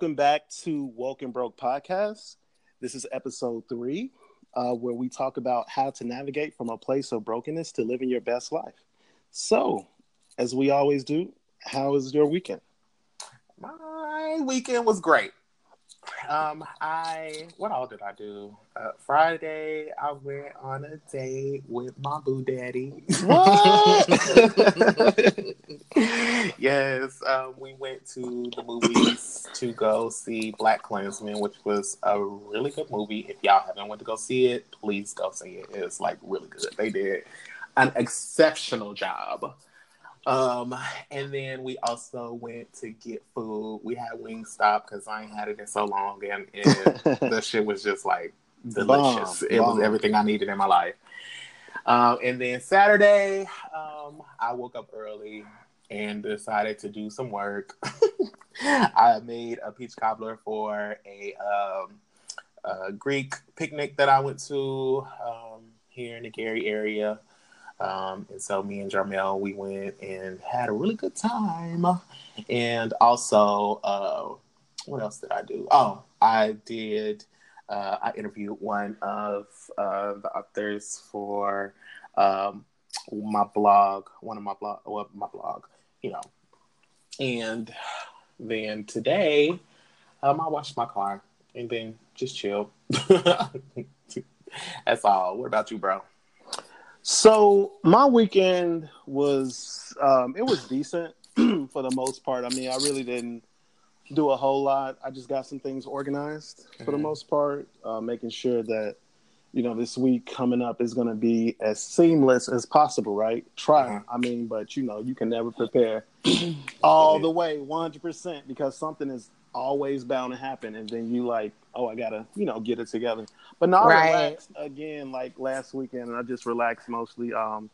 Welcome back to and Broke Podcast. This is episode three, uh, where we talk about how to navigate from a place of brokenness to living your best life. So, as we always do, how was your weekend? My weekend was great. Um, I what all did I do? Uh, Friday, I went on a date with my boo daddy. What? yes, um, we went to the movies to go see Black Klansman, which was a really good movie. If y'all haven't went to go see it, please go see it. It's like really good. They did an exceptional job. Um, and then we also went to get food. We had Wingstop because I ain't had it in so long, and, and the shit was just like delicious. Bomb, it bomb. was everything I needed in my life. Um, and then Saturday, um, I woke up early and decided to do some work. I made a peach cobbler for a, um, a Greek picnic that I went to um, here in the Gary area. Um, and so me and Jarmel, we went and had a really good time. And also, uh, what else did I do? Oh, I did. Uh, I interviewed one of uh, the authors for um, my blog, one of my blog, well, my blog, you know. And then today, um, I washed my car and then just chill. That's all. What about you, bro? So my weekend was um, it was decent for the most part. I mean, I really didn't do a whole lot. I just got some things organized for the most part, uh, making sure that you know this week coming up is going to be as seamless as possible. Right? Try. Mhm. I mean, but you know, you can never prepare all the way, one hundred percent, because something is always bound to happen, and then you like, oh, I gotta, you know, get it together. But now I relaxed again, like last weekend, and I just relaxed mostly. Um,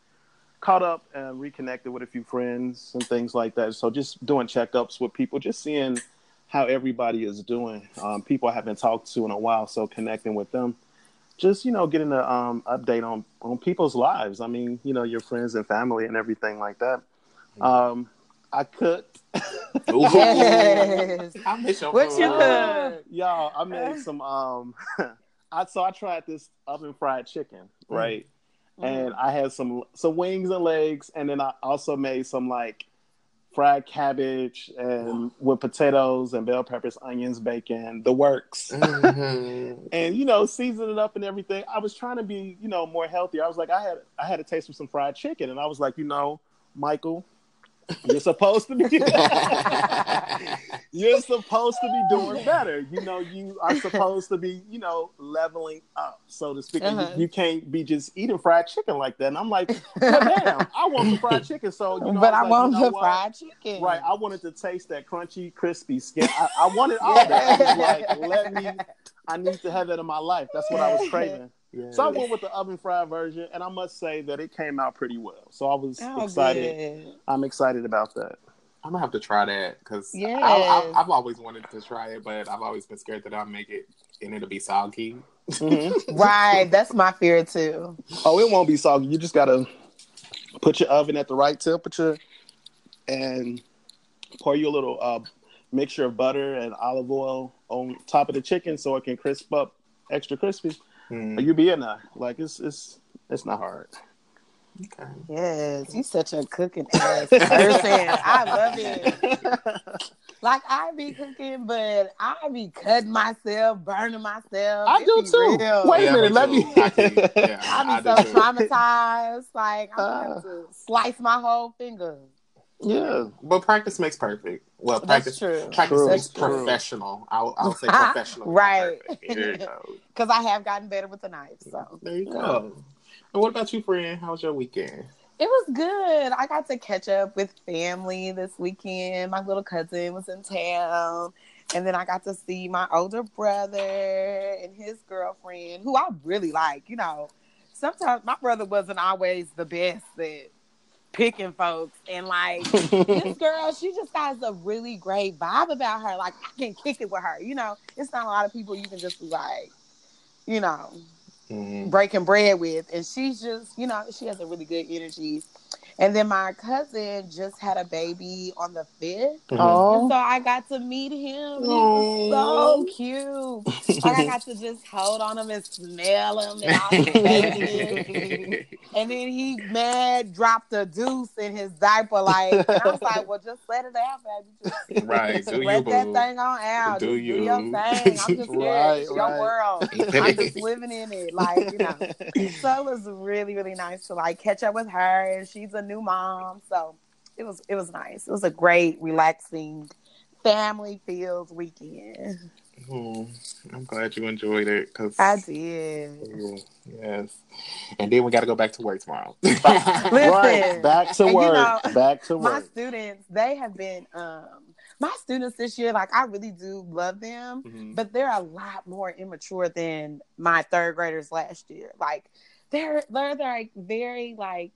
caught up and reconnected with a few friends and things like that. So just doing checkups with people, just seeing how everybody is doing. Um, people I haven't talked to in a while, so connecting with them. Just you know, getting an um, update on on people's lives. I mean, you know, your friends and family and everything like that. Um, I cooked. Yes. I miss your What food. you cook? y'all, I made some. Um, I so I tried this oven fried chicken, right? And I had some some wings and legs, and then I also made some like fried cabbage and with potatoes and bell peppers, onions, bacon, the works. Mhm. and you know, season it up and everything. I was trying to be, you know, more healthy. I was like, I had I had a taste of some fried chicken, and I was like, you know, Michael, you're supposed to be you're supposed to be doing better. You know, you are supposed to be, you know, leveling up, so to speak. Uh-huh. you, you can't be just eating fried chicken like that. And I'm like, well, damn, I want the fried chicken. So, you know, but I, was like, want you know the what? fried chicken. Right, I wanted to taste that crunchy, crispy skin. I, I wanted all that. Like, let me. I need to have that in my life. That's what I was craving. Yeah. So I went with the oven fried version, and I must say that it came out pretty well. So I was Oh, excited. good. I'm excited about that. I'm gonna have to try that because Yes. I've always wanted to try it, but I've always been scared that I'll make it and it'll be soggy. Mhm. Right, that's my fear too. Oh, it won't be soggy. You just gotta put your oven at the right temperature and pour your little uh, mixture of butter and olive oil on top of the chicken so it can crisp up extra crispy. Mm, You be in there. Like it's it's it's not hard. okay. Yes, you such a cooking ass person. I love it. Like I be cooking, but I be cutting myself, burning myself. I It do too. real. Wait a minute, let me- I do. Yeah, I be I so traumatized. Like I Uh. have to slice my whole finger. Yeah. But practice makes perfect. Well, That's practice true. practice True. makes That's true. professional. I'll, I'll say professional. Right. There you go. Because I have gotten better with the knife. So There you go. And what about you, friend? How was your weekend? it was good. I got to catch up with family this weekend. My little cousin was in town. And then I got to see my older brother and his girlfriend, who I really like. You know, sometimes my brother wasn't always the best at picking folks. And like, this girl, she just has a really great vibe about her. Like, I can kick it with her. You know, it's not a lot of people you can just be like, you know, Mhm. breaking bread with. And she's just, you know, she has a really good energy. And then my cousin just had a baby on the 5th. Mhm. Oh. And so I got to meet him. He was so cute. Like I got to just hold on him and smell him and all his. And then he mad dropped a deuce in his diaper, like and I was like, Well just let it out, baby. Just right. Do you let that boo? thing on out. Do just do your thing. I'm just here. Right, your right. world. I'm just living in it. Like, you know. So it was really, really nice to like catch up with her. And she's a new mom. So it was it was nice. It was a great, relaxing, family filled weekend. Oh, I'm glad you enjoyed it because I did. yes. And then we got to go back to work tomorrow. right. Back to And you work. know, Back to work. My students, they have been um my students this year, like I really do love them. Mhm. but they're a lot more immature than my third graders last year. Like they're they're like very like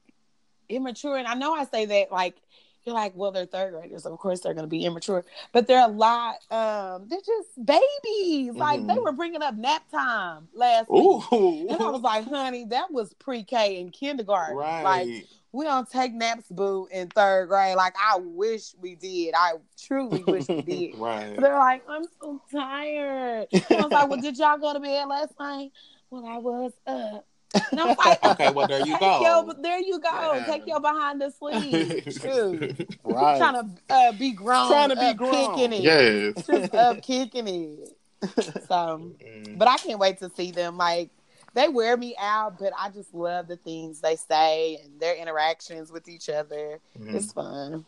immature, and I know I say that like you're like, well, they're third graders, of course they're going to be immature, but they're a lot. Um, they're just babies. Like they Mhm. were bringing up nap time last week. And I was like, honey, that was pre-K and kindergarten. right. Like we don't take naps, boo, in third grade. Like I wish we did. I truly wish we did. right. They're like, I'm so tired. And I was like, Well, did y'all go to bed last night? Well, I was up. And I was like, Okay, well, there you "Take go. your- there you go. Yeah. Take your behind the sleeve. Shoot. Right. Trying to uh, be grown. Trying to be up grown. Kicking it. yes. Just up kicking it. So, Mm. but I can't wait to see them. Like, they wear me out, but I just love the things they say and their interactions with each other. Mhm. It's fun.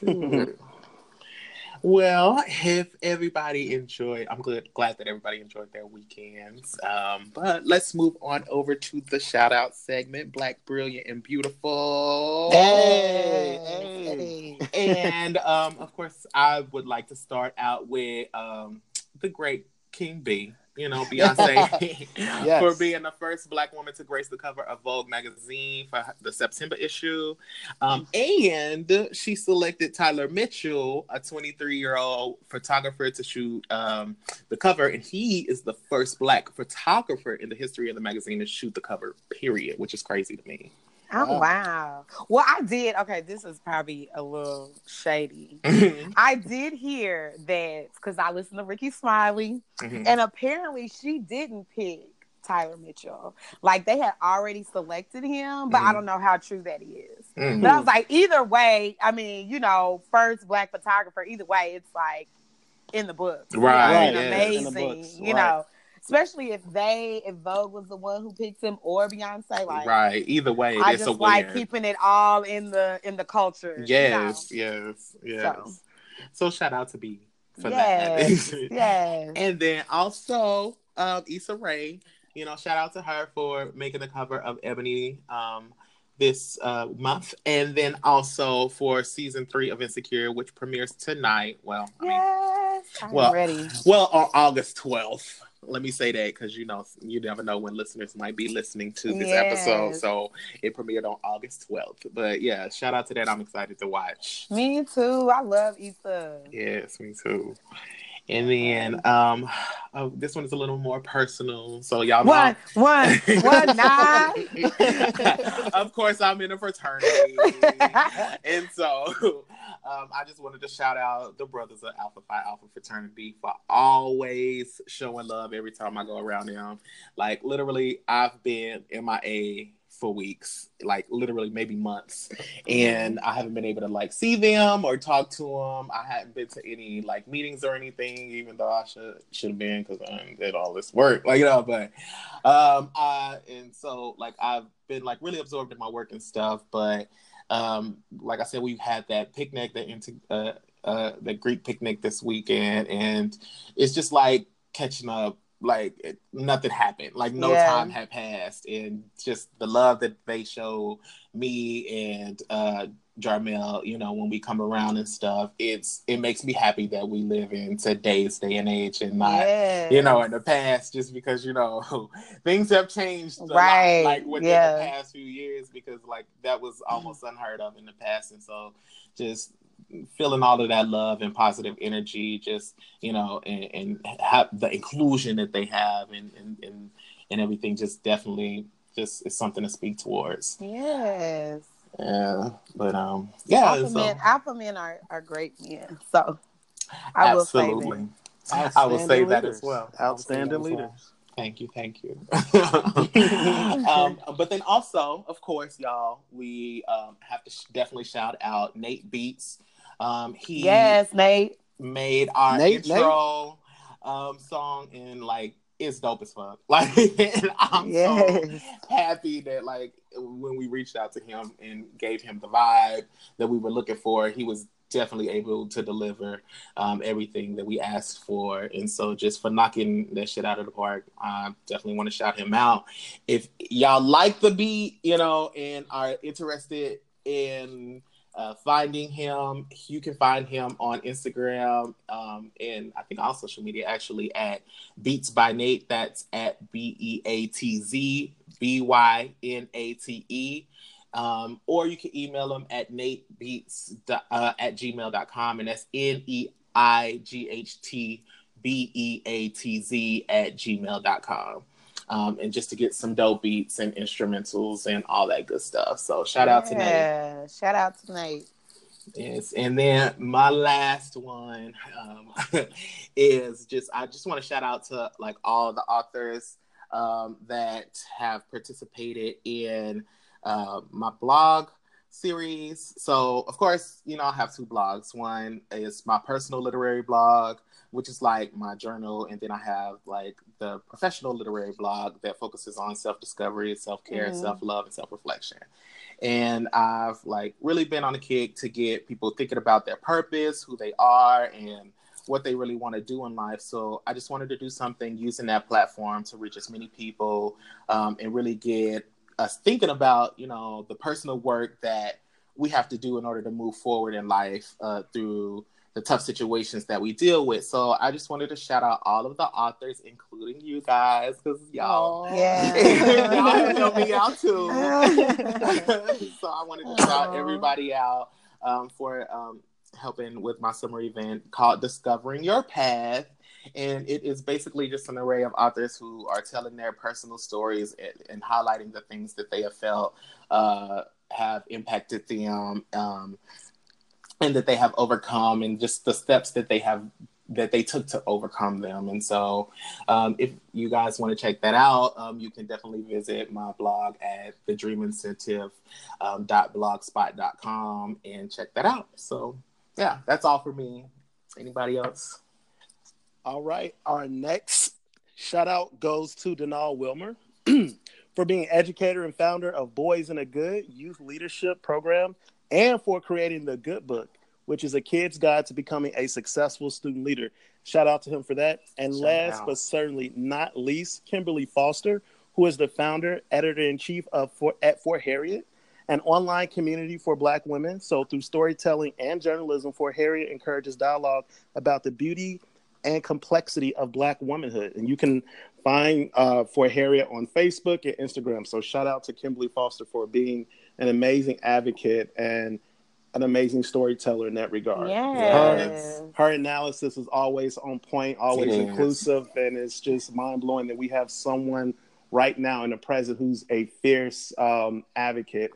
Well, if everybody enjoyed, I'm glad, glad that everybody enjoyed their weekends. Um, but let's move on over to the shout out segment Black, Brilliant, and Beautiful. Hey, hey. and um, of course, I would like to start out with um, the great King B. You know, Beyonce, Yes. for being the first Black woman to grace the cover of Vogue magazine for the September issue. Um, and she selected Tyler Mitchell, a 23 year old photographer, to shoot um, the cover. And he is the first Black photographer in the history of the magazine to shoot the cover, period, which is crazy to me. Oh Wow. wow. Well, I did. Okay, this is probably a little shady. Mhm. I did hear that because I listened to Rickey Smiley, Mhm. and apparently she didn't pick Tyler Mitchell. Like they had already selected him, but I Mhm. don't know how true that is. Mhm. But I was like, either way, I mean, you know, first black photographer, either way, it's like in the books. you know, Right, amazing. In the books, You right. know, especially if they, if Vogue was the one who picked him or Beyonce, like right. Either way, I it's just a like win. keeping it all in the in the culture. you Yes, know? yes, yes. So. So. shout out to B for Yes, that. yes. And then also um Issa Rae, you know, shout out to her for making the cover of Ebony um this uh month. And then also for season three of Insecure, which premieres tonight. Well, I mean yes, I'm well, ready. well on August 12th. Let me say that because you know you never know when listeners might be listening to this episode. So it premiered on August 12th. But yeah, shout out to that. I'm excited to watch. Me too. I love Issa. Yes, me too. And then um oh, this one is a little more personal. So y'all know One, one, one, nine. of course I'm in a fraternity. and so um, I just wanted to shout out the brothers of Alpha Phi Alpha Fraternity for always showing love every time I go around them. Like literally, I've been in MIA for weeks, like literally maybe months, and I haven't been able to like see them or talk to them. I hadn't been to any like meetings or anything, even though I should should have been because I did all this work, like you know. But um, I and so like I've been like really absorbed in my work and stuff, but um, like I said, we've had that picnic, that into uh, uh, the Greek picnic this weekend, and it's just like catching up. Like it, nothing happened. Like no Yeah. time had passed, and just the love that they show me and uh, Jarmel, you know, when we come around and stuff, it's it makes me happy that we live in today's day and age and not Yes. you know, in the past, just because you know things have changed, a lot, Right, like within yeah. the past few years, because like that was almost unheard of in the past, and so just feeling all of that love and positive energy, just you know, and, and have the inclusion that they have, and and and, and everything, just definitely just is something to speak towards. Yes. Yeah, but um, yeah, alpha so- men, alpha men are, are great men. So I will say that. I will say Outstanding that as well. Outstanding I will say that as well. leaders. Thank you, thank you. um, but then also, of course, y'all, we um, have to sh- definitely shout out Nate Beats. Um, he Yes, Nate. made our Nate- intro um, song in like it's dope as fuck. Like, I'm so happy that like when we reached out to him and gave him the vibe that we were looking for, he was definitely able to deliver um, everything that we asked for. And so just for knocking that shit out of the park, I definitely want to shout him out. If y'all like the beat, you know, and are interested in uh, finding him, you can find him on Instagram um, and I think all social media actually at Beats by Nate. That's at B E A T Z B Y N A T E. Um, or you can email him at natebeats uh, at gmail.com and that's N E I G H T B E A T Z at gmail.com. Um, and just to get some dope beats and instrumentals and all that good stuff. So shout out to Nate. Yeah, Shout out to Nate. Yes, and then my last one um, is just I just want to shout out to like all the authors um, that have participated in uh, my blog series. So of course, you know I have two blogs. One is my personal literary blog, which is like my journal, and then I have like the professional literary blog that focuses on self discovery, self care, Mhm. self love, and self reflection and I've like really been on the kick to get people thinking about their purpose, who they are, and what they really want to do in life. So I just wanted to do something using that platform to reach as many people um, and really get us thinking about, you know, the personal work that we have to do in order to move forward in life uh, through the tough situations that we deal with. So I just wanted to shout out all of the authors, including you guys, because y'all Yeah. y'all have helped me out too. so I wanted to shout Aw. everybody out um, for um, helping with my summer event called Discovering Your Path. And it is basically just an array of authors who are telling their personal stories and, and highlighting the things that they have felt uh, have impacted them um, and that they have overcome and just the steps that they have that they took to overcome them. And so, um, if you guys want to check that out, um, you can definitely visit my blog at the Dream Incentive um, dot blogspot.com and check that out. So, yeah, that's all for me. Anybody else? All right. Our next shout out goes to Denal Wilmer for being educator and founder of Boys in a Good Youth Leadership Program and for creating the Good Book, which is a kid's guide to becoming a successful student leader. Shout out to him for that. And Shout last out. but certainly not least, Kimberly Foster, who is the founder, editor in chief of for, at For Harriet, an online community for Black women. So through storytelling and journalism, For Harriet encourages dialogue about the beauty and complexity of Black womanhood. And you can find uh, For Harriet on Facebook and Instagram. So shout out to Kimberly Foster for being an amazing advocate and an amazing storyteller in that regard. Yes. Her analysis is always on point, always It is. inclusive, and it's just mind blowing that we have someone right now in the present who's a fierce um, advocate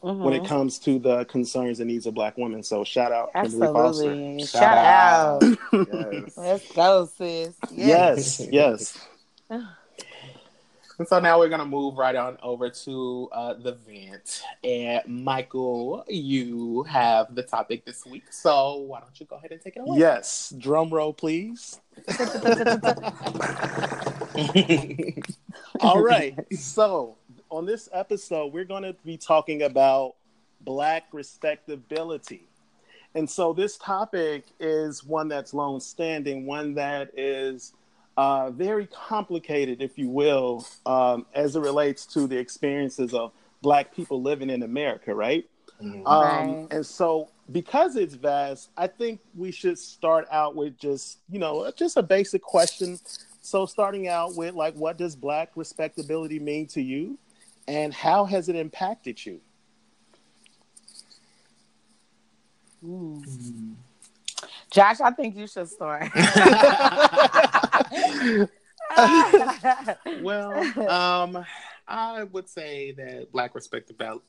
when it comes to the concerns and needs of Black women. So shout out Kimberly Foster. Absolutely. Shout Shout, out. Yes. Let's go, sis. Yes, yes. And so now we're gonna move right on over to uh, the vent. And Michael, you have the topic this week, so why don't you go ahead and take it away? Yes. Drum roll, please. All right. So, on this episode, we're going to be talking about Black respectability. And so, this topic is one that's long standing, one that is uh, very complicated, if you will, um, as it relates to the experiences of Black people living in America, right? Mhm. Um, Right. And so, because it's vast, I think we should start out with just, you know, just a basic question. So, starting out with, like, what does Black respectability mean to you? And how has it impacted you? Mm. Josh, I think you should start. well, um, I would say that Black respectability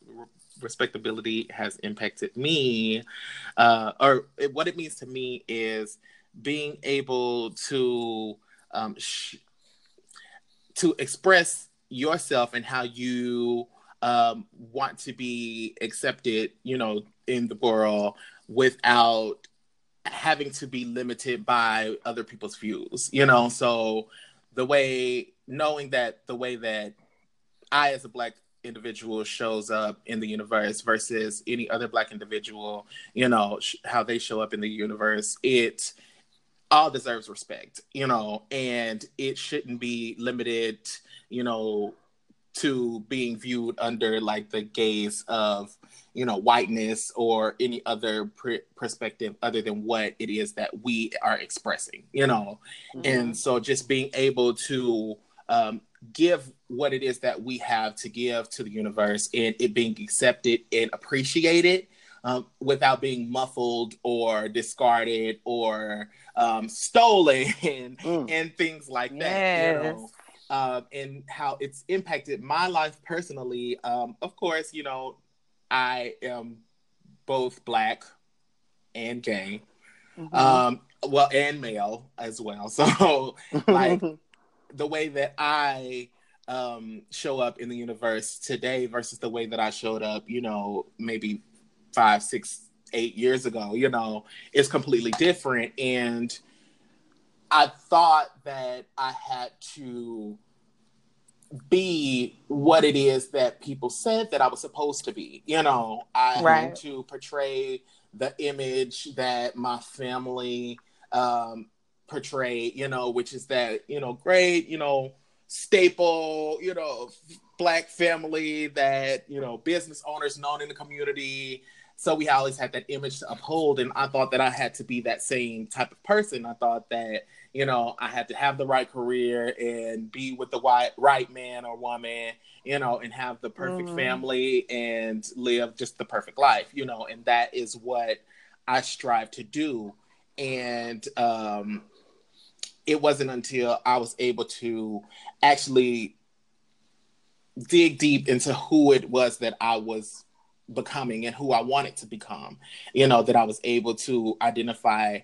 respectability has impacted me, uh, or what it means to me is being able to um, sh- to express yourself and how you um, want to be accepted, you know, in the world without having to be limited by other people's views, you know. So the way knowing that the way that I as a black individual shows up in the universe versus any other black individual, you know, sh- how they show up in the universe, it all deserves respect, you know, and it shouldn't be limited, you know, to being viewed under like the gaze of you know whiteness or any other pr- perspective other than what it is that we are expressing you know mm-hmm. and so just being able to um, give what it is that we have to give to the universe and it being accepted and appreciated um, without being muffled or discarded or um, stolen and, mm. and things like that you know um, and how it's impacted my life personally. Um, of course, you know, I am both black and gay, mm-hmm. um, well, and male as well. So, like, the way that I um, show up in the universe today versus the way that I showed up, you know, maybe five, six, eight years ago, you know, is completely different. And I thought that I had to be what it is that people said that I was supposed to be. You know, I right. had to portray the image that my family um, portrayed, you know, which is that, you know, great, you know, staple, you know, black family that, you know, business owners known in the community, so we always had that image to uphold and i thought that i had to be that same type of person i thought that you know i had to have the right career and be with the right, right man or woman you know and have the perfect mm-hmm. family and live just the perfect life you know and that is what i strive to do and um it wasn't until i was able to actually dig deep into who it was that i was becoming and who I wanted to become. You know, that I was able to identify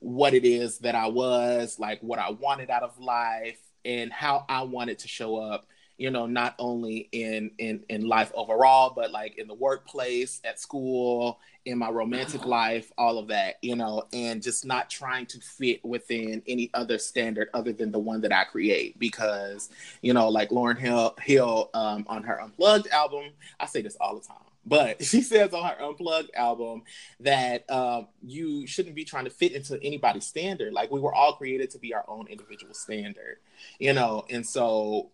what it is that I was, like what I wanted out of life and how I wanted to show up, you know, not only in in in life overall, but like in the workplace, at school, in my romantic life, all of that, you know, and just not trying to fit within any other standard other than the one that I create. Because, you know, like Lauryn Hill Hill um, on her Unplugged album, I say this all the time but she says on her Unplugged album that uh, you shouldn't be trying to fit into anybody's standard. Like we were all created to be our own individual standard, you know. And so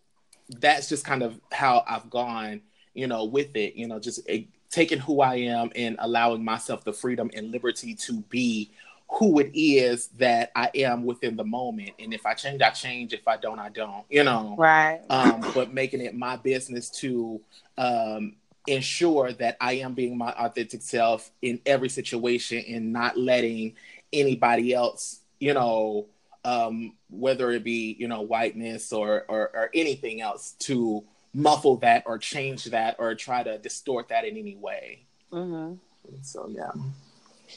that's just kind of how I've gone, you know, with it. You know, just a, taking who I am and allowing myself the freedom and liberty to be who it is that I am within the moment. And if I change, I change. If I don't, I don't. You know, right. Um, but making it my business to um, ensure that I am being my authentic self in every situation and not letting anybody else, you know, um, whether it be, you know, whiteness or, or, or anything else to muffle that or change that or try to distort that in any way. Mm-hmm. So, yeah,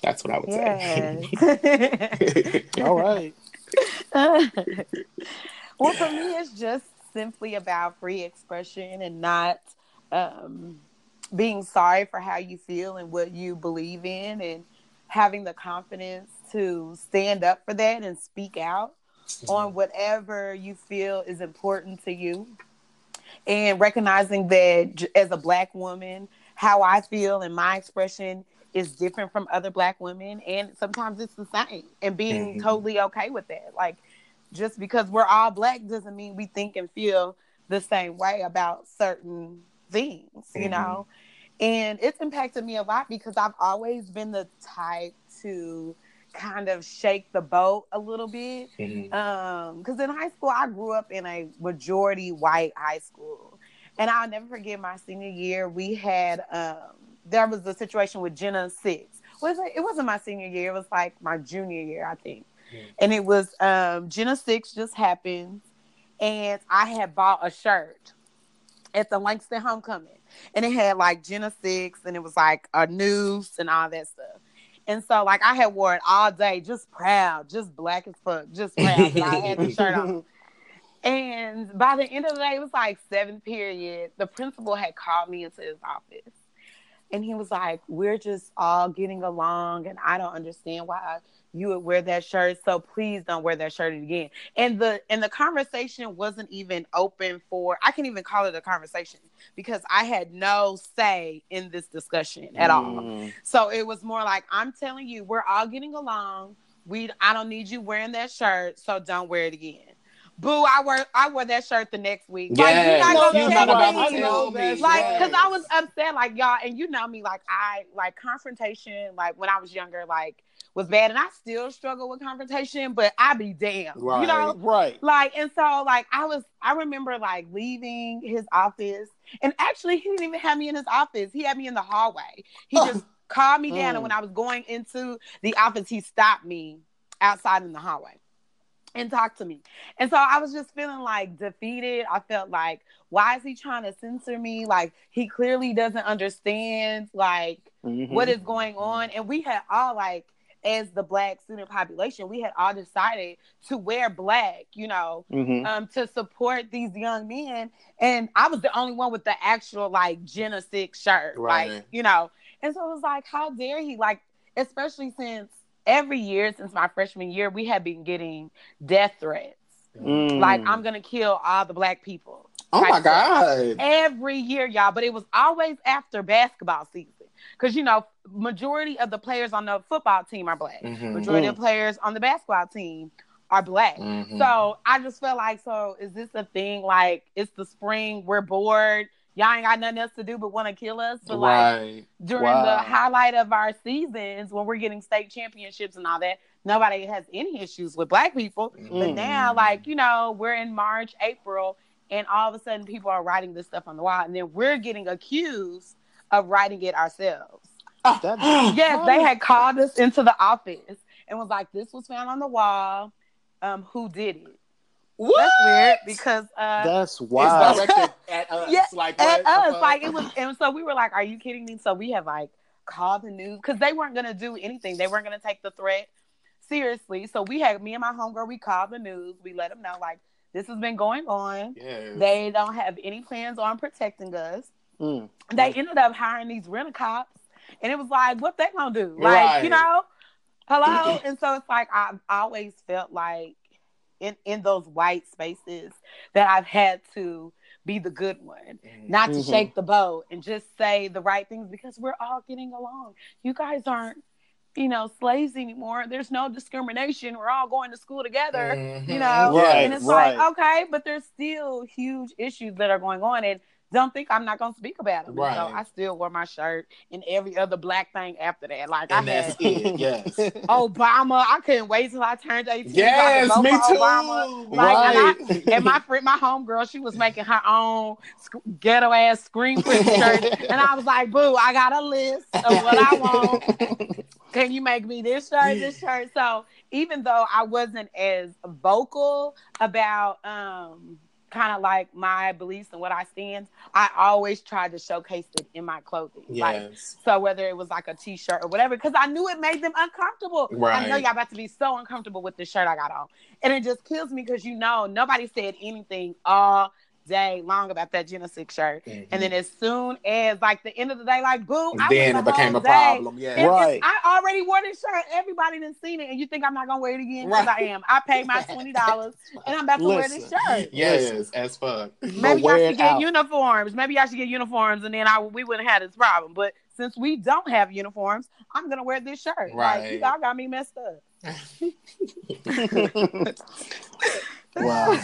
that's what I would say. All right. well, for me, it's just simply about free expression and not um, being sorry for how you feel and what you believe in and having the confidence to stand up for that and speak out on mm-hmm. whatever you feel is important to you and recognizing that as a black woman how i feel and my expression is different from other black women and sometimes it's the same and being mm-hmm. totally okay with that like just because we're all black doesn't mean we think and feel the same way about certain things mm-hmm. you know and it's impacted me a lot because I've always been the type to kind of shake the boat a little bit. Mm-hmm. Um, because in high school, I grew up in a majority white high school, and I'll never forget my senior year. We had um, there was a situation with Jena Six. Was it? It wasn't my senior year. It was like my junior year, I think. Mm-hmm. And it was um, Jena Six just happened, and I had bought a shirt at the Langston homecoming, and it had like Jena Six, and it was like a noose and all that stuff. And so, like, I had wore it all day, just proud, just black as fuck, just proud. I had the shirt on. And by the end of the day, it was like seventh period. The principal had called me into his office, and he was like, "We're just all getting along, and I don't understand why you would wear that shirt. So please don't wear that shirt again. And the and the conversation wasn't even open for I can't even call it a conversation because I had no say in this discussion at mm. all. So it was more like I'm telling you, we're all getting along. We I don't need you wearing that shirt, so don't wear it again. Boo, I wear I wore that shirt the next week. Yeah, like, you're not gonna tell about me. Like, yes. cause I was upset, like y'all, and you know me, like I like confrontation, like when I was younger, like was bad, and I still struggle with confrontation, but I be damn, right. you know, right? Like, and so like I was, I remember like leaving his office, and actually he didn't even have me in his office; he had me in the hallway. He just called me down, mm. and when I was going into the office, he stopped me outside in the hallway and talked to me. And so I was just feeling like defeated. I felt like, why is he trying to censor me? Like he clearly doesn't understand like mm-hmm. what is going on. And we had all like as the black student population, we had all decided to wear black, you know, mm-hmm. um, to support these young men. And I was the only one with the actual like Jena Six shirt, right. like, you know. And so it was like, how dare he? Like, especially since every year since my freshman year, we have been getting death threats. Mm. Like, I'm gonna kill all the black people. Oh my god! Every year, y'all, but it was always after basketball season because you know majority of the players on the football team are black. Mm-hmm. Majority mm. of players on the basketball team are black. Mm-hmm. So I just felt like, so is this a thing? Like it's the spring, we're bored. Y'all ain't got nothing else to do but want to kill us. So right. like during wow. the highlight of our seasons when we're getting state championships and all that, nobody has any issues with black people. Mm. But now, like, you know, we're in March, April, and all of a sudden people are writing this stuff on the wall, and then we're getting accused of writing it ourselves. Oh, yes, they had called us into the office and was like, "This was found on the wall. Um, who did it?" What? That's weird because uh, that's wild. It's directed at us. Yeah, like at us. Like it was, and so we were like, "Are you kidding me?" So we have like called the news because they weren't gonna do anything. They weren't gonna take the threat seriously. So we had me and my homegirl. We called the news. We let them know like this has been going on. Yes. They don't have any plans on protecting us. Mm. They ended up hiring these rent cops, and it was like, what they gonna do? Like, right. you know, hello. and so it's like I've always felt like in in those white spaces that I've had to be the good one, mm-hmm. not to mm-hmm. shake the boat and just say the right things because we're all getting along. You guys aren't you know, slaves anymore. There's no discrimination. We're all going to school together, mm-hmm. you know. Right, and it's right. like, okay, but there's still huge issues that are going on. And don't think I'm not gonna speak about it. Right. So I still wore my shirt and every other black thing after that. Like and I had it, yes. Obama. I couldn't wait till I turned 18. Yes, me too. Obama. Like, right. and, I, and my friend, my homegirl, she was making her own ghetto ass screen print shirt. and I was like, boo, I got a list of what I want. Can you make me this shirt, this shirt? So even though I wasn't as vocal about um kind of like my beliefs and what I stand, I always tried to showcase it in my clothing. Yes. Like, so whether it was like a t-shirt or whatever, because I knew it made them uncomfortable. Right. I know y'all about to be so uncomfortable with the shirt I got on. And it just kills me because you know nobody said anything all day long about that Jena Six shirt. Mm-hmm. And then as soon as like the end of the day, like boom, then it became a problem. Yeah. right. I already wore this shirt. Everybody didn't seen it. And you think I'm not gonna wear it again? Because right. I am. I paid my twenty dollars and I'm about to Listen. wear this shirt. Yes, Listen. as fuck. Maybe I should get out. uniforms. Maybe I should get uniforms and then I we wouldn't have this problem. But since we don't have uniforms, I'm gonna wear this shirt. Right. Like, you all got me messed up. wow.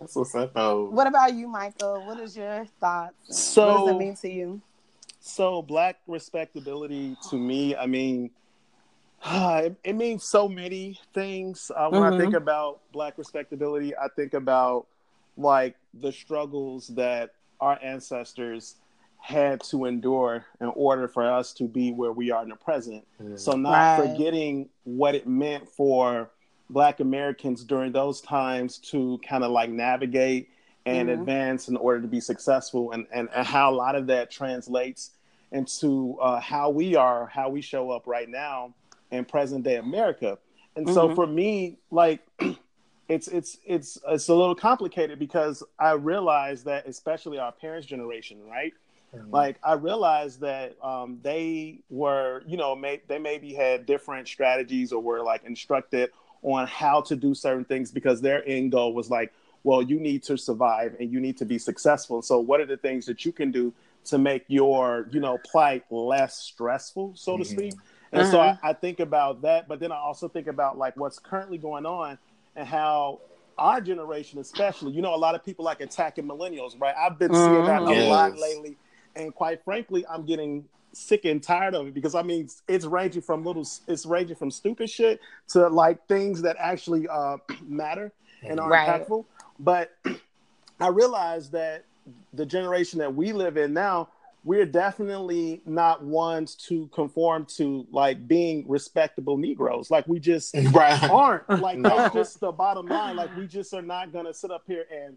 That's what's up, though. What about you, Michael? What is your thoughts? So, what does it mean to you? So, black respectability to me, I mean, it, it means so many things. Uh, when mm-hmm. I think mm-hmm. about black respectability, I think about like the struggles that our ancestors had to endure in order for us to be where we are in the present. Mm-hmm. So, not right. forgetting what it meant for Black Americans during those times to kind of like navigate and Mhm. advance in order to be successful, and, and and how a lot of that translates into uh, how we are, how we show up right now in present day America. And so Mhm. for me, like it's it's it's it's a little complicated because I realize that especially our parents' generation, right? Mhm. Like I realized that um, they were, you know, may, they maybe had different strategies or were like instructed on how to do certain things because their end goal was like, well, you need to survive and you need to be successful. So what are the things that you can do to make your, you know, plight less stressful, so to Mhm. speak? And so Uh-huh. I, I think about that, but then I also think about like what's currently going on and how our generation, especially, you know, a lot of people like attacking millennials, right? I've been seeing that Mhm. a lot lately, and quite frankly, I'm getting sick and tired of it because I mean, it's ranging from little, it's ranging from stupid shit to like things that actually uh, matter and are Right. impactful. But I realize that the generation that we live in now, we're definitely not ones to conform to like being respectable Negroes. Like we just right. aren't. Like No. that's just the bottom line. Like we just are not gonna sit up here and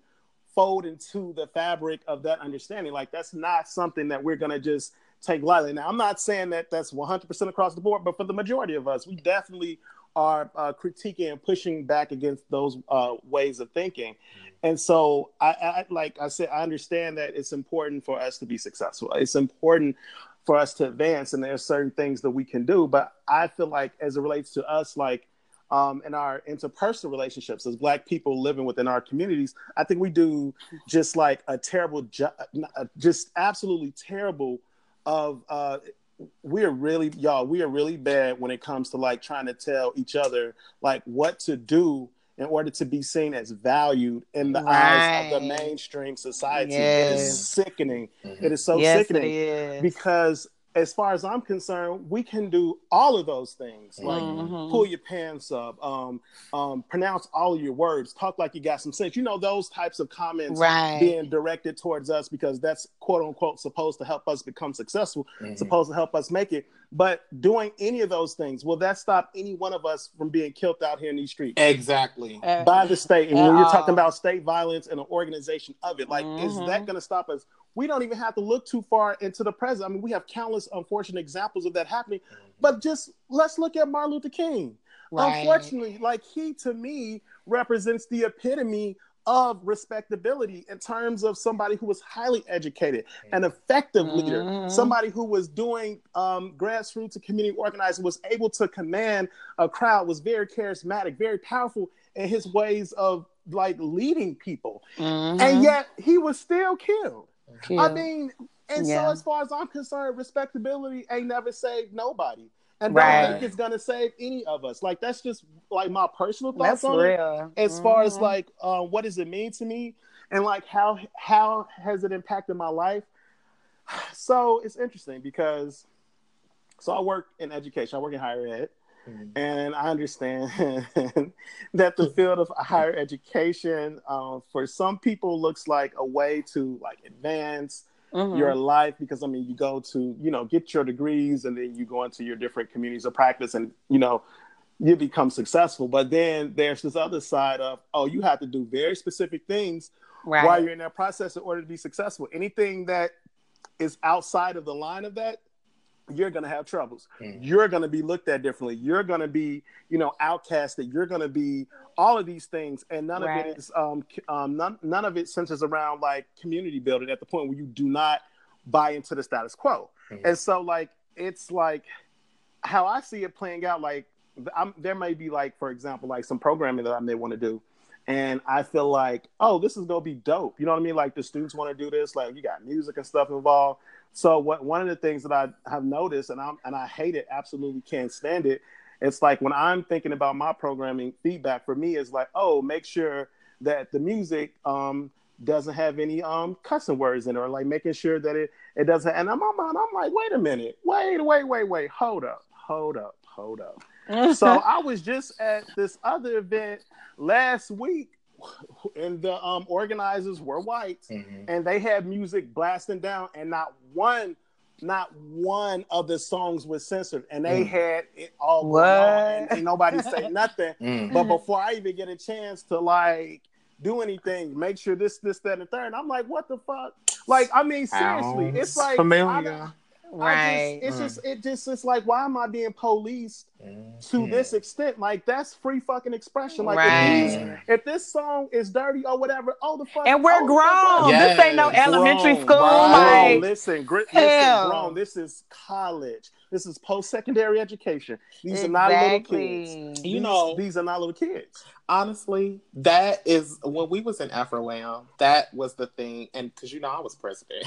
fold into the fabric of that understanding. Like that's not something that we're gonna just take lightly. Now I'm not saying that that's 100% across the board, but for the majority of us, we definitely are uh, critiquing and pushing back against those uh, ways of thinking. And so I, I like I said, I understand that it's important for us to be successful. It's important for us to advance, and there's certain things that we can do. But I feel like as it relates to us, like um, in our interpersonal relationships as Black people living within our communities, I think we do just like a terrible, jo- uh, just absolutely terrible of. Uh, we are really y'all. We are really bad when it comes to like trying to tell each other like what to do in order to be seen as valued in the eyes of the mainstream society. It Yes. is sickening. Mhm. It is so yes, sickening it is. because as far as I'm concerned, we can do all of those things. Like Mhm. pull your pants up, um, um, pronounce all of your words, talk like you got some sense. You know those types of comments right. being directed towards us because that's quote unquote supposed to help us become successful, Mhm. supposed to help us make it. But doing any of those things, will that stop any one of us from being killed out here in these streets? Exactly. Uh, by the state. And At when you're talking about state violence and an organization of it, like, is Mhm. that going to stop us? We don't even have to look too far into the present. I mean, we have countless unfortunate examples of that happening. But just let's look at Martin Luther King. right. Unfortunately, like he to me represents the epitome of respectability in terms of somebody who was highly educated, an effective leader, Mhm. somebody who was doing um, grassroots and community organizing, was able to command a crowd, was very charismatic, very powerful in his ways of like leading people, Mhm. and yet he was still killed. I mean, and Yeah. so as far as I'm concerned, respectability ain't never saved nobody. And Right. don't think it's gonna save any of us. Like that's just like my personal thoughts that's on it. real. As far as like uh, what does it mean to me, and like how how has it impacted my life? So it's interesting because so I work in education. I work in higher ed, Mhm. and I understand that the field of higher education um, for some people looks like a way to like advance Mhm. your life because I mean you go to you know get your degrees and then you go into your different communities of practice and you know you become successful. But then there's this other side of oh you have to do very specific things right. while you're in that process in order to be successful. Anything that is outside of the line of that, you're gonna have troubles. Mhm. You're gonna be looked at differently. You're gonna be, you know, outcasted. You're gonna be all of these things, and none of it is um, um none none of it centers around like community building at the point where you do not buy into the status quo. Mhm. And so like it's like how I see it playing out. Like I'm, there may be like for example like some programming that I may want to do, and I feel like oh this is gonna be dope. You know what I mean? Like the students want to do this. Like you got music and stuff involved. So what one of the things that I have noticed and I am and I hate it, absolutely can't stand it. It's like when I'm thinking about my programming feedback for me is like oh make sure that the music um doesn't have any um cussing words in it or like making sure that it it doesn't and I'm on I'm like wait a minute wait wait wait wait hold up hold up hold up so I was just at this other event last week, and the um, organizers were white, Mhm. and they had music blasting down, and not one, not one of the songs was censored, and they Mm. had it all What? going on, and ain't nobody say nothing. Mm. But before I even get a chance to like do anything. Make sure this, this, that, and third. And I'm like, what the fuck? Like, I mean, seriously, it's like I familiar. Don't- I Right. just, it's Mm. just it just it's like why am I being policed to Mhm. this extent? Like that's free fucking expression. Like Right. if, if this song is dirty or whatever, oh the fuck. And we're oh, the fuck- grown. This ain't no elementary Grown, school. grown. Like, listen, grit, Hell. listen, grown. This is college. This is post secondary education. These are not little kids. exactly. You These- know- these are not little kids. honestly, that is when we was in AfroLam, that was the thing. And because you know I was president,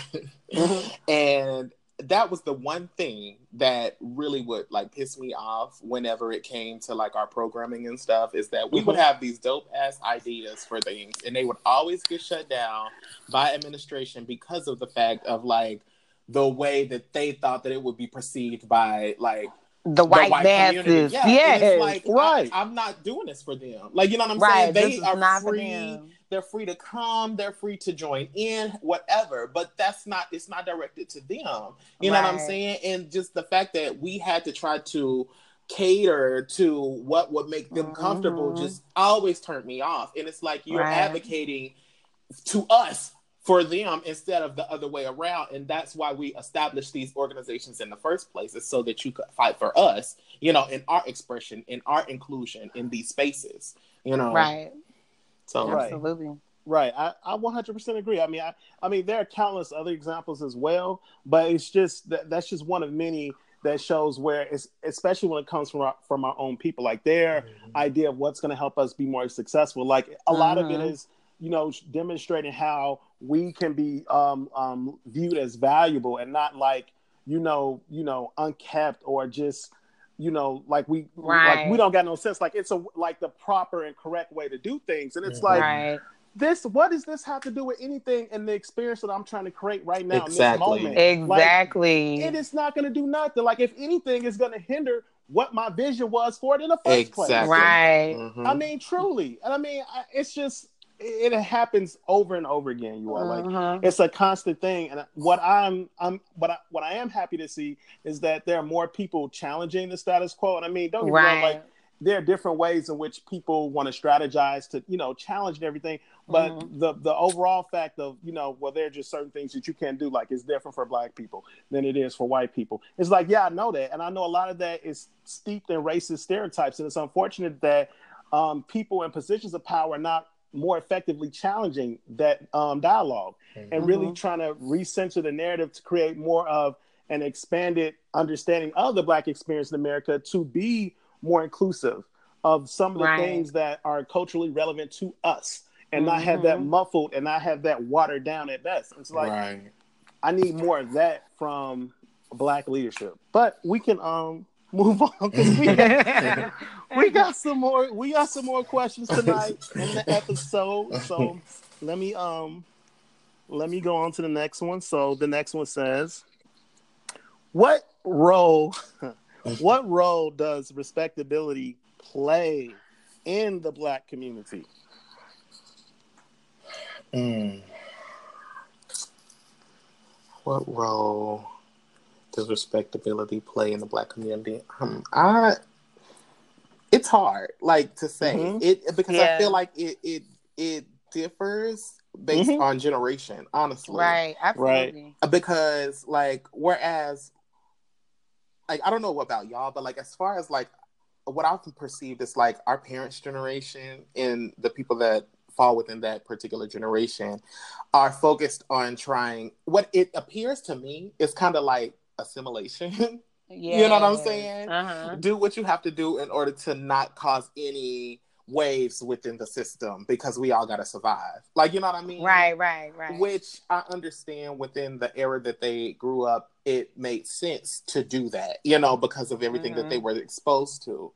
and that was the one thing that really would like piss me off whenever it came to like our programming and stuff is that we would Mhm. have these dope ass ideas for things and they would always get shut down by administration because of the fact of like the way that they thought that it would be perceived by like the white, community. masses. Yeah, yes. it's like Right. I, am not doing this for them. Like you know what I'm right. saying? They are free. They're free to come. They're free to join in, whatever. But that's not. It's not directed to them. You know what I'm saying? And just the fact that we had to try to cater to what would make them comfortable Mhm. just always turned me off. And it's like you're Right. advocating to us for them instead of the other way around. And that's why we established these organizations in the first place, is so that you could fight for us, you know, in our expression, in our inclusion in these spaces, you know. Right. So Right. Absolutely. Right. I, I 100% agree. I mean, I, I mean, there are countless other examples as well, but it's just that that's just one of many that shows where it's especially when it comes from our, from our own people, like their Mm-hmm. idea of what's going to help us be more successful. Like a lot of it Mhm. is, you know, demonstrating how we can be um, um, viewed as valuable and not like, you know, you know, unkept or just, you know, like we like we don't got no sense. Like it's a like the proper and correct way to do things, and it's Mhm. like right. this what does this have to do with anything in the experience that I'm trying to create right now Exactly. in this moment? Like, Exactly. it is not going to do nothing. Like if anything, is going to hinder what my vision was for it in the first place. Exactly. right. Mhm. I mean, truly, and I mean, I- it's just it, happens over and over again. You are like Mhm. it's a constant thing, and what I'm I'm what I what I am happy to see is that there are more people challenging the status quo. And I mean, don't get me wrong, like there are different ways in which people want to strategize to you know challenge and everything but Mhm. the the overall fact of you know well there are just certain things that you can't do like it's different for black people than it is for white people it's like yeah i know that and i know a lot of that is steeped in racist stereotypes and it's unfortunate that um, people in positions of power are not more effectively challenging that um, dialogue and really Mhm. trying to recenter the narrative to create more of an expanded understanding of the black experience in america to be more inclusive of some of the Right. things that are culturally relevant to us and not have that Mhm. muffled and not have that watered down at best. It's like right. I need more of that from black leadership. But we can um move on because we got, we got some more we got some more questions tonight in the episode. So let me um let me go on to the next one. So the next one says what role what role does respectability play in the black community? Mm. What role does respectability play in the black community? Um, I it's hard, like to say Mhm. it because I feel like it it it differs based Mhm. on generation, honestly. right. Absolutely. because like whereas like I don't know about y'all, but like as far as like what I can perceive is like our parents' generation and the people that fall within that particular generation are focused on trying what it appears to me is kind of like assimilation. You know what I'm saying? Uh-huh. do what you have to do in order to not cause any waves within the system because we all got to survive. Like, you know what I mean? Right. Right. Right. Which I understand within the era that they grew up, it made sense to do that, you know, because of everything that they Mhm. were exposed to.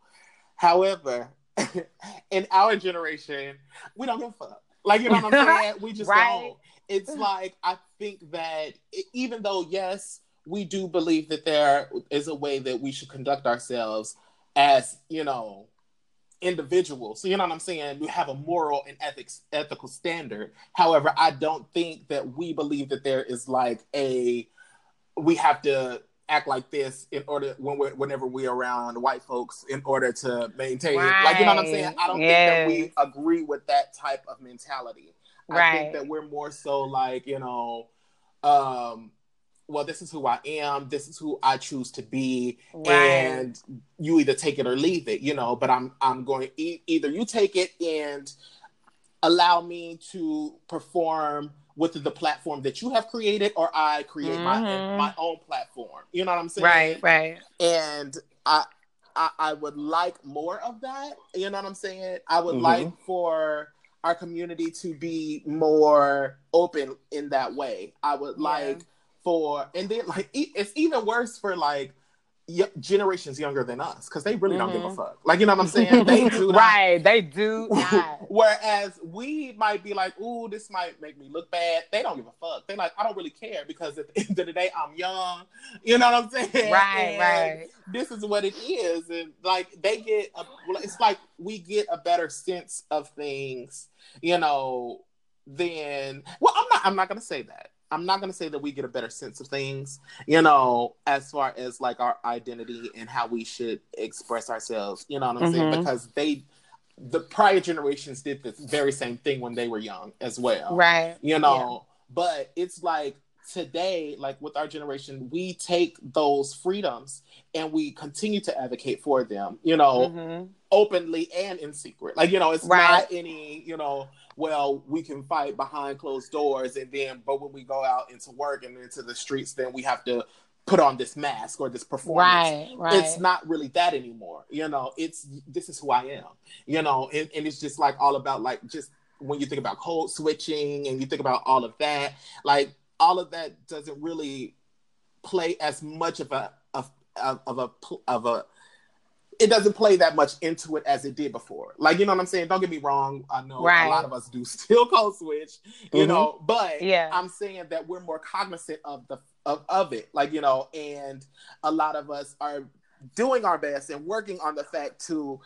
However, in our generation, we don't give a fuck. Like, you know what I'm saying? We just Right. don't. It's like, I think that e- even though, yes, we do believe that there is a way that we should conduct ourselves as, you know, individuals. So you know what I'm saying? We have a moral and ethics ethical standard. However, I don't think that we believe that there is like a we have to act like this in order when we're whenever we're around white folks in order to maintain right. like you know what I'm saying? I don't yes. think that we agree with that type of mentality. Right. I think that we're more so like, you know, um, well, this is who I am, this is who I choose to be, right. and you either take it or leave it, you know. But I'm I'm going e- either you take it and allow me to perform with the platform that you have created, or I create mm-hmm. my my own platform. You know what I'm saying? Right, right. And I, I, I would like more of that. You know what I'm saying? I would mm-hmm. like for our community to be more open in that way. I would yeah. like for, and then like it's even worse for like generations younger than us because they really mm-hmm. don't give a mm-hmm. fuck. Like you know what I'm saying? They do right. They do. Whereas we might be like, "Ooh, this might make me look bad." They don't give a fuck. They're like, I don't really care because at the end of the day, I'm young. You know what I'm saying? Right. And right. This is what it is, and like they get, a, it's like we get a better sense of things. You know, Then, well, I'm not. I'm not gonna say that I'm not going to say that we get a better sense of things, you know, as far as like our identity and how we should express ourselves, you know what I'm mm-hmm. saying? Because they, the prior generations did the very same thing when they were young as well. Right. You know, yeah. but it's like today, like with our generation, we take those freedoms and we continue to advocate for them, you know, mm-hmm. openly and in secret. Like, you know, it's right. not any, you know, well, we can fight behind closed doors, and then, but when we go out into work and into the streets, then we have to put on this mask or this performance. Right, right. It's not really that anymore. You know, it's this is who I am. You know, and, and it's just like all about like just when you think about code switching and you think about all of that, like all of that doesn't really play as much of a of, of a of a it doesn't play that much into it as it did before. Like, you know what I'm saying? Don't get me wrong. I know right. a lot of us do still code switch, you mm-hmm. know, but yeah. I'm saying that we're more cognizant of the of, of it. Like, you know, and a lot of us are doing our best and working on the fact to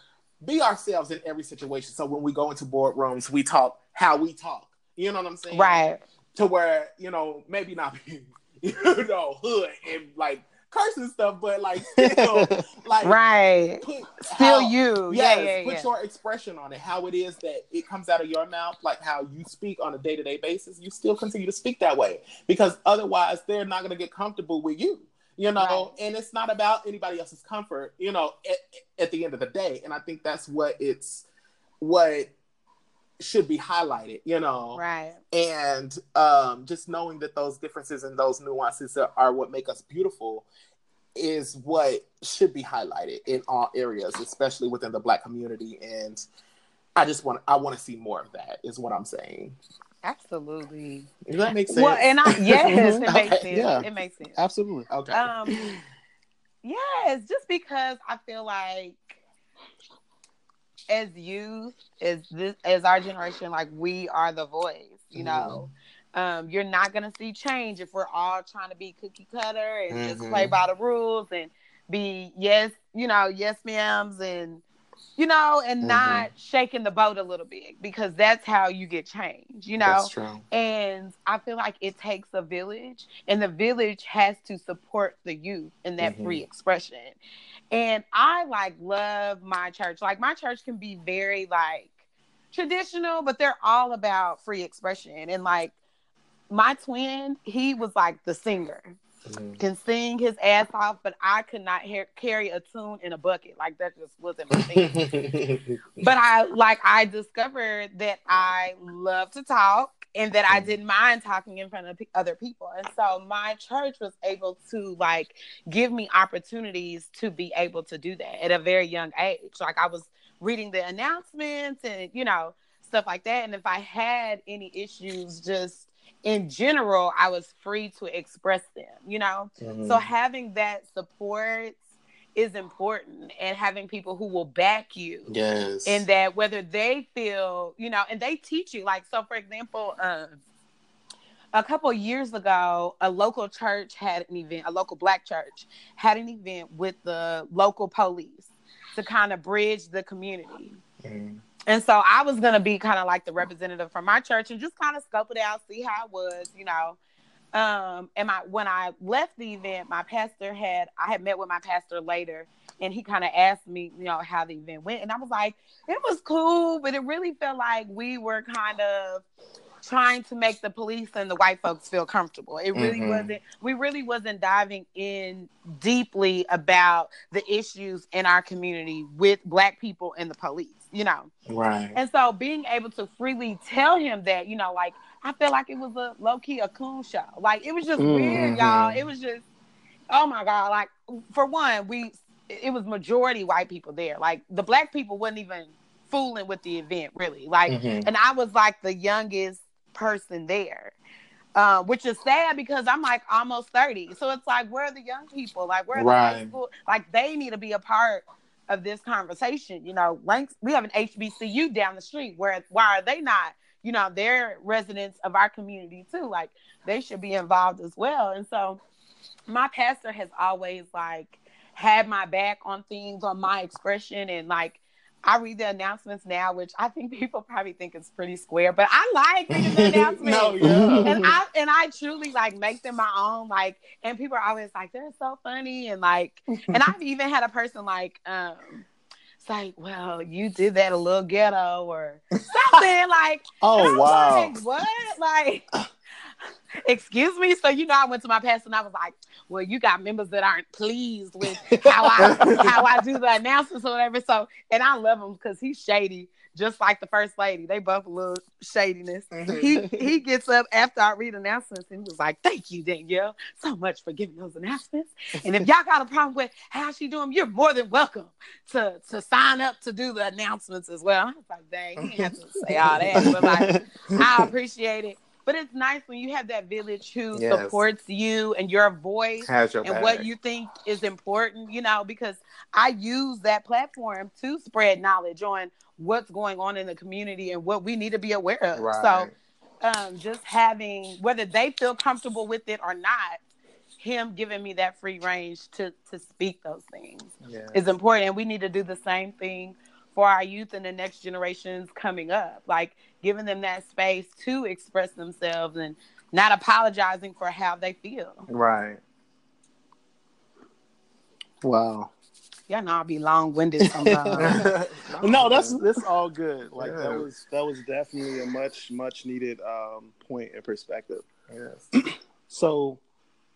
be ourselves in every situation. So when we go into boardrooms, we talk how we talk. You know what I'm saying? Right. To where, you know, maybe not be, you know, hood and like cursing stuff, but like still, like right, still how, you, yes, yeah, yeah, put yeah. your expression on it. How it is that it comes out of your mouth, like how you speak on a day to day basis. You still continue to speak that way because otherwise they're not going to get comfortable with you. You know, right. and it's not about anybody else's comfort. You know, at, at the end of the day, and I think that's what it's what should be highlighted, you know. Right. And um, just knowing that those differences and those nuances are, are, what make us beautiful is what should be highlighted in all areas, especially within the black community. And I just want I want to see more of that is what I'm saying. Absolutely. Does that make sense? Well, and I yes, it makes sense. Yeah. It makes sense. Absolutely. Okay. Um yes, just because I feel like as youth, as this, as our generation, like we are the voice. You know, mm-hmm. um, you're not gonna see change if we're all trying to be cookie cutter and mm-hmm. just play by the rules and be yes, you know, yes ma'ams and you know, and mm-hmm. not shaking the boat a little bit because that's how you get change, you know. And I feel like it takes a village, and the village has to support the youth in that free mm-hmm. expression. And I like love my church. Like my church can be very like traditional, but they're all about free expression. And like my twin, he was like the singer. Mm-hmm. Can sing his ass off, but I could not hear, carry a tune in a bucket. Like that just wasn't my thing. but I like I discovered that I love to talk and that I mm. didn't mind talking in front of p- other people. And so my church was able to like give me opportunities to be able to do that at a very young age. Like I was reading the announcements and you know stuff like that and if I had any issues just in general, I was free to express them, you know? Mm-hmm. So having that support is important and having people who will back you. Yes. And that whether they feel, you know, and they teach you. Like, so for example, um, a couple years ago, a local church had an event, a local black church had an event with the local police to kind of bridge the community. Mm. And so I was going to be kind of like the representative from my church and just kind of scope it out, see how it was, you know. Um, and my when I left the event, my pastor had I had met with my pastor later, and he kind of asked me, you know, how the event went, and I was like, it was cool, but it really felt like we were kind of trying to make the police and the white folks feel comfortable. It really mm-hmm. wasn't we really wasn't diving in deeply about the issues in our community with black people and the police, you know. Right. And so being able to freely tell him that, you know, like I felt like it was a low key a coon show. Like it was just mm-hmm. weird, y'all. It was just oh my god, like for one, we it was majority white people there. Like the black people wasn't even fooling with the event really. Like mm-hmm. and I was like the youngest person there. Uh, which is sad because I'm like almost 30. So it's like, where are the young people? Like, where are right. the high school? Like, they need to be a part of this conversation. You know, Lanks, we have an HBCU down the street. Where why are they not? You know, they're residents of our community too. Like, they should be involved as well. And so, my pastor has always like had my back on things, on my expression, and like I read the announcements now, which I think people probably think is pretty square, but I like reading the announcements. no, yeah. And I and I truly like make them my own. Like, and people are always like, they're so funny, and like, and I've even had a person like, um, it's like, well, you did that a little ghetto or something like. Oh wow! Like, what? Like, excuse me. So you know, I went to my pastor and I was like, well, you got members that aren't pleased with how I how I do the announcements or whatever. So, and I love him because he's shady, just like the first lady. They both a little shadiness. Mm-hmm. He he gets up after I read announcements and he was like, "Thank you, Danielle, so much for giving those announcements. And if y'all got a problem with how she doing, you're more than welcome to to sign up to do the announcements as well." I was like, "Dang, he didn't have to say all that," but like, I appreciate it. But it's nice when you have that village who yes. supports you and your voice your and back. what you think is important, you know, because I use that platform to spread knowledge on what's going on in the community and what we need to be aware of. Right. So um, just having whether they feel comfortable with it or not, him giving me that free range to to speak those things yes. is important. And we need to do the same thing for our youth and the next generations coming up. Like giving them that space to express themselves and not apologizing for how they feel. Right. Wow. Yeah, know I'll be long winded sometimes. no, that's that's all good. Like yeah. that was that was definitely a much much needed um, point and perspective. Yes. so,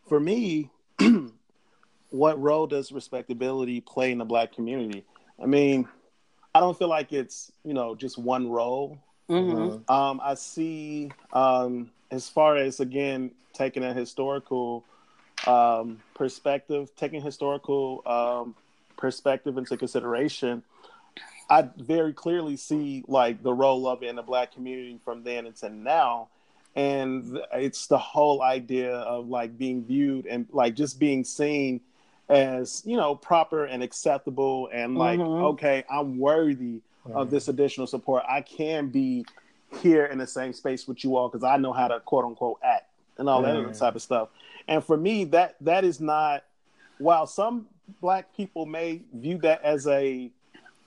for me, what role does respectability play in the Black community? I mean, I don't feel like it's you know just one role. Mm-hmm. Um, I see um, as far as again taking a historical um, perspective, taking historical um, perspective into consideration. I very clearly see like the role of it in the black community from then until now. And it's the whole idea of like being viewed and like just being seen as you know proper and acceptable and like mm-hmm. okay i'm worthy mm-hmm. of this additional support i can be here in the same space with you all because i know how to quote unquote act and all mm-hmm. that type of stuff and for me that that is not while some black people may view that as a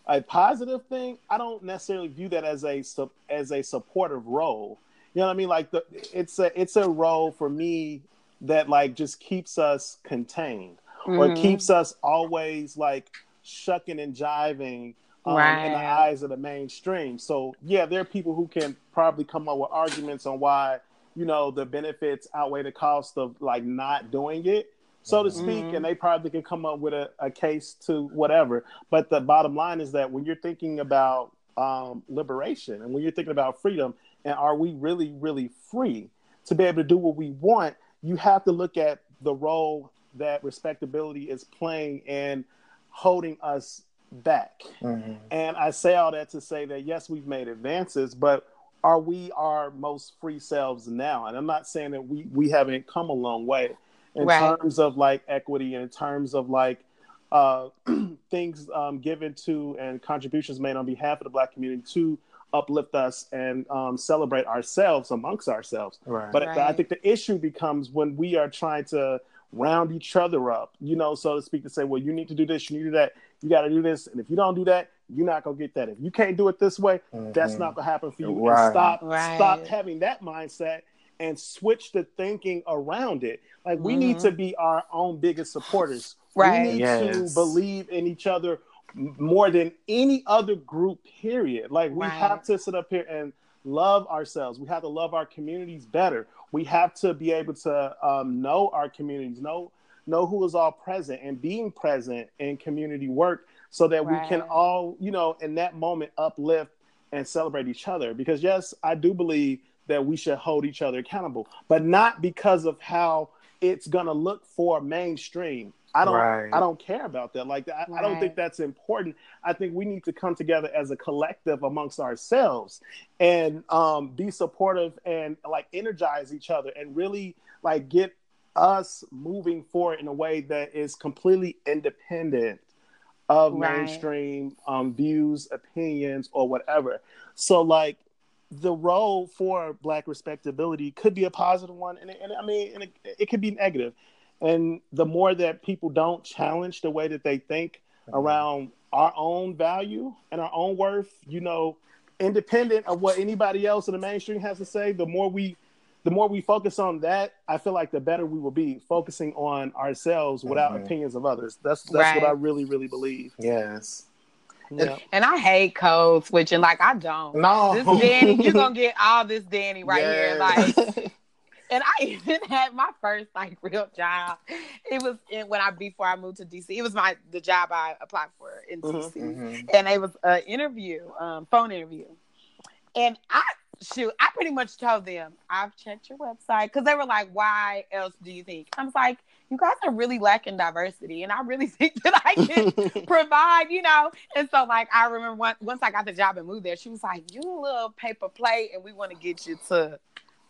a positive thing i don't necessarily view that as a as a supportive role you know what i mean like the it's a it's a role for me that like just keeps us contained mm-hmm. or keeps us always like shucking and jiving um, right. in the eyes of the mainstream. So yeah, there are people who can probably come up with arguments on why you know the benefits outweigh the cost of like not doing it, so to speak, mm-hmm. and they probably can come up with a, a case to whatever. But the bottom line is that when you're thinking about um, liberation and when you're thinking about freedom, and are we really really free to be able to do what we want? You have to look at the role that respectability is playing in holding us back. Mm-hmm. And I say all that to say that yes, we've made advances, but are we our most free selves now? And I'm not saying that we we haven't come a long way in right. terms of like equity and in terms of like uh, things um, given to and contributions made on behalf of the Black community to uplift us and um, celebrate ourselves amongst ourselves. Right. But right. I think the issue becomes when we are trying to round each other up, you know, so to speak, to say, well, you need to do this, you need to do that, you got to do this, and if you don't do that, you're not gonna get that. If you can't do it this way, mm-hmm. that's not gonna happen for you. Right. And stop, right. stop having that mindset, and switch the thinking around it. Like we need to be our own biggest supporters. Right. We need Yes. to believe in each other more than any other group. Period. Like we Right. have to sit up here and love ourselves. We have to love our communities better. We have to be able to um, know our communities, know know who is all present, and being present in community work, so that we can all, you know, in that moment uplift and celebrate each other. Because yes, I do believe that we should hold each other accountable, but not because of how it's gonna look for mainstream. I don't Right. I don't care about that. Like I, I don't think that's important. I think we need to come together as a collective amongst ourselves and um, be supportive and like energize each other and really like get us moving forward in a way that is completely independent of Right. mainstream um, views, opinions, or whatever. So like the role for black respectability could be a positive one and, and i mean and it, it could be negative. negative and the more that people don't challenge the way that they think around our own value and our own worth you know independent of what anybody else in the mainstream has to say the more we the more we focus on that i feel like the better we will be focusing on ourselves without Mhm. opinions of others that's that's what i really really believe Yes. yeah. And I hate code switching. Like I don't. No. This Danny, you're gonna get all this Danny right here. Like and I even had my first like real job. It was in, when I before I moved to DC. It was my the job I applied for in Mhm. DC, Mhm. and it was an interview, um, phone interview. And I shoot, I pretty much told them I've checked your website because they were like, "Why else do you think?" I was like, "You guys are really lacking diversity, and I really think that I can provide, you know." And so, like, I remember once, once I got the job and moved there, she was like, "You a little paper plate, and we want to get you to."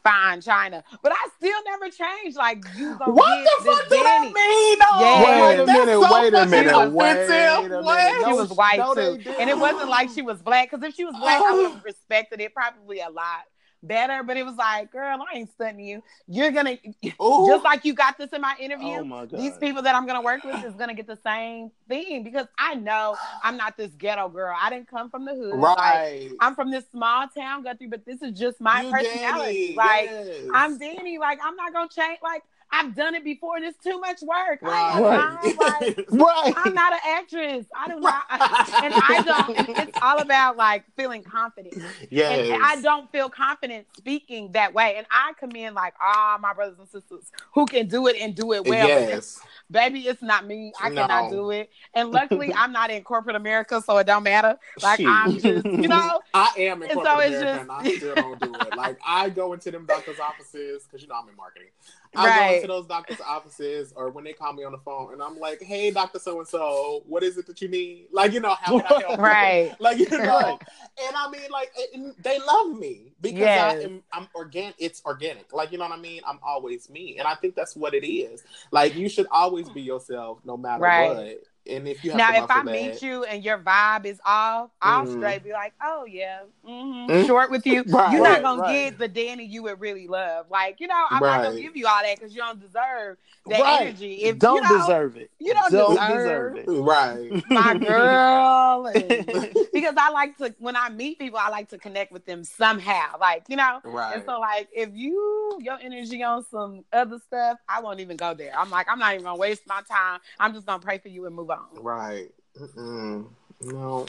Fine China, but I still never changed. Like you gonna What the fuck do Danny. that mean? No, Yeah. Wait a minute, so wait a minute, wait a minute. What? She was white no, too, and it wasn't like she was black. Because if she was black, I would have respected it probably a lot better. But it was like, girl, I ain't stunning you. You're gonna Ooh. just like you got this in my interview. oh my god These people that I'm gonna work with is gonna get the same thing because I know I'm not this ghetto girl. I didn't come from the hood. Like, right. I'm from this small town, Guthrie, but this is just my You personality. Danny, Like yes. I'm Danny. Like I'm not gonna change. Like I've done it before, and it's too much work. Right. time. Like, right I'm not an actress. I do not, and I don't. It's all about like feeling confident, yes. and I don't feel confident speaking that way. And I commend like all my brothers and sisters who can do it and do it well. Yes. baby, it's not me. I No. cannot do it. And luckily, I'm not in corporate America, so it don't matter. Like. I'm just, you know, I am in And so corporate America, just- and I still don't do it. Like I go into them doctors' offices because you know I'm in marketing. I go Right. into those doctors' offices, or when they call me on the phone, and I'm like, "Hey, Doctor So and So, what is it that you need? Like, you know, how can I help?" you? right? Like, you know, and I mean, like, and they love me because Yes. I am. I'm organic. It's organic. Like, you know what I mean? I'm always me, and I think that's what it is. Like, you should always be yourself, no matter Right. what. And if you have Now, to if I muscle meet you and your vibe is off, I'll Mhm. straight be like, "Oh yeah, hmm Mm. short with you. Right, You're right, not gonna right. get the Danny you would really love. Like, you know, I'm not gonna give you all that because you don't deserve that Right. energy. If don't you know, deserve it you don't deserve- deserve it right? my girl, and- because I like to when I meet people, I like to connect with them somehow. Like, you know. Right. And so, like, if you your energy on some other stuff, I won't even go there. I'm like, I'm not even gonna waste my time. I'm just gonna pray for you and move on. Right. Mm-mm. No.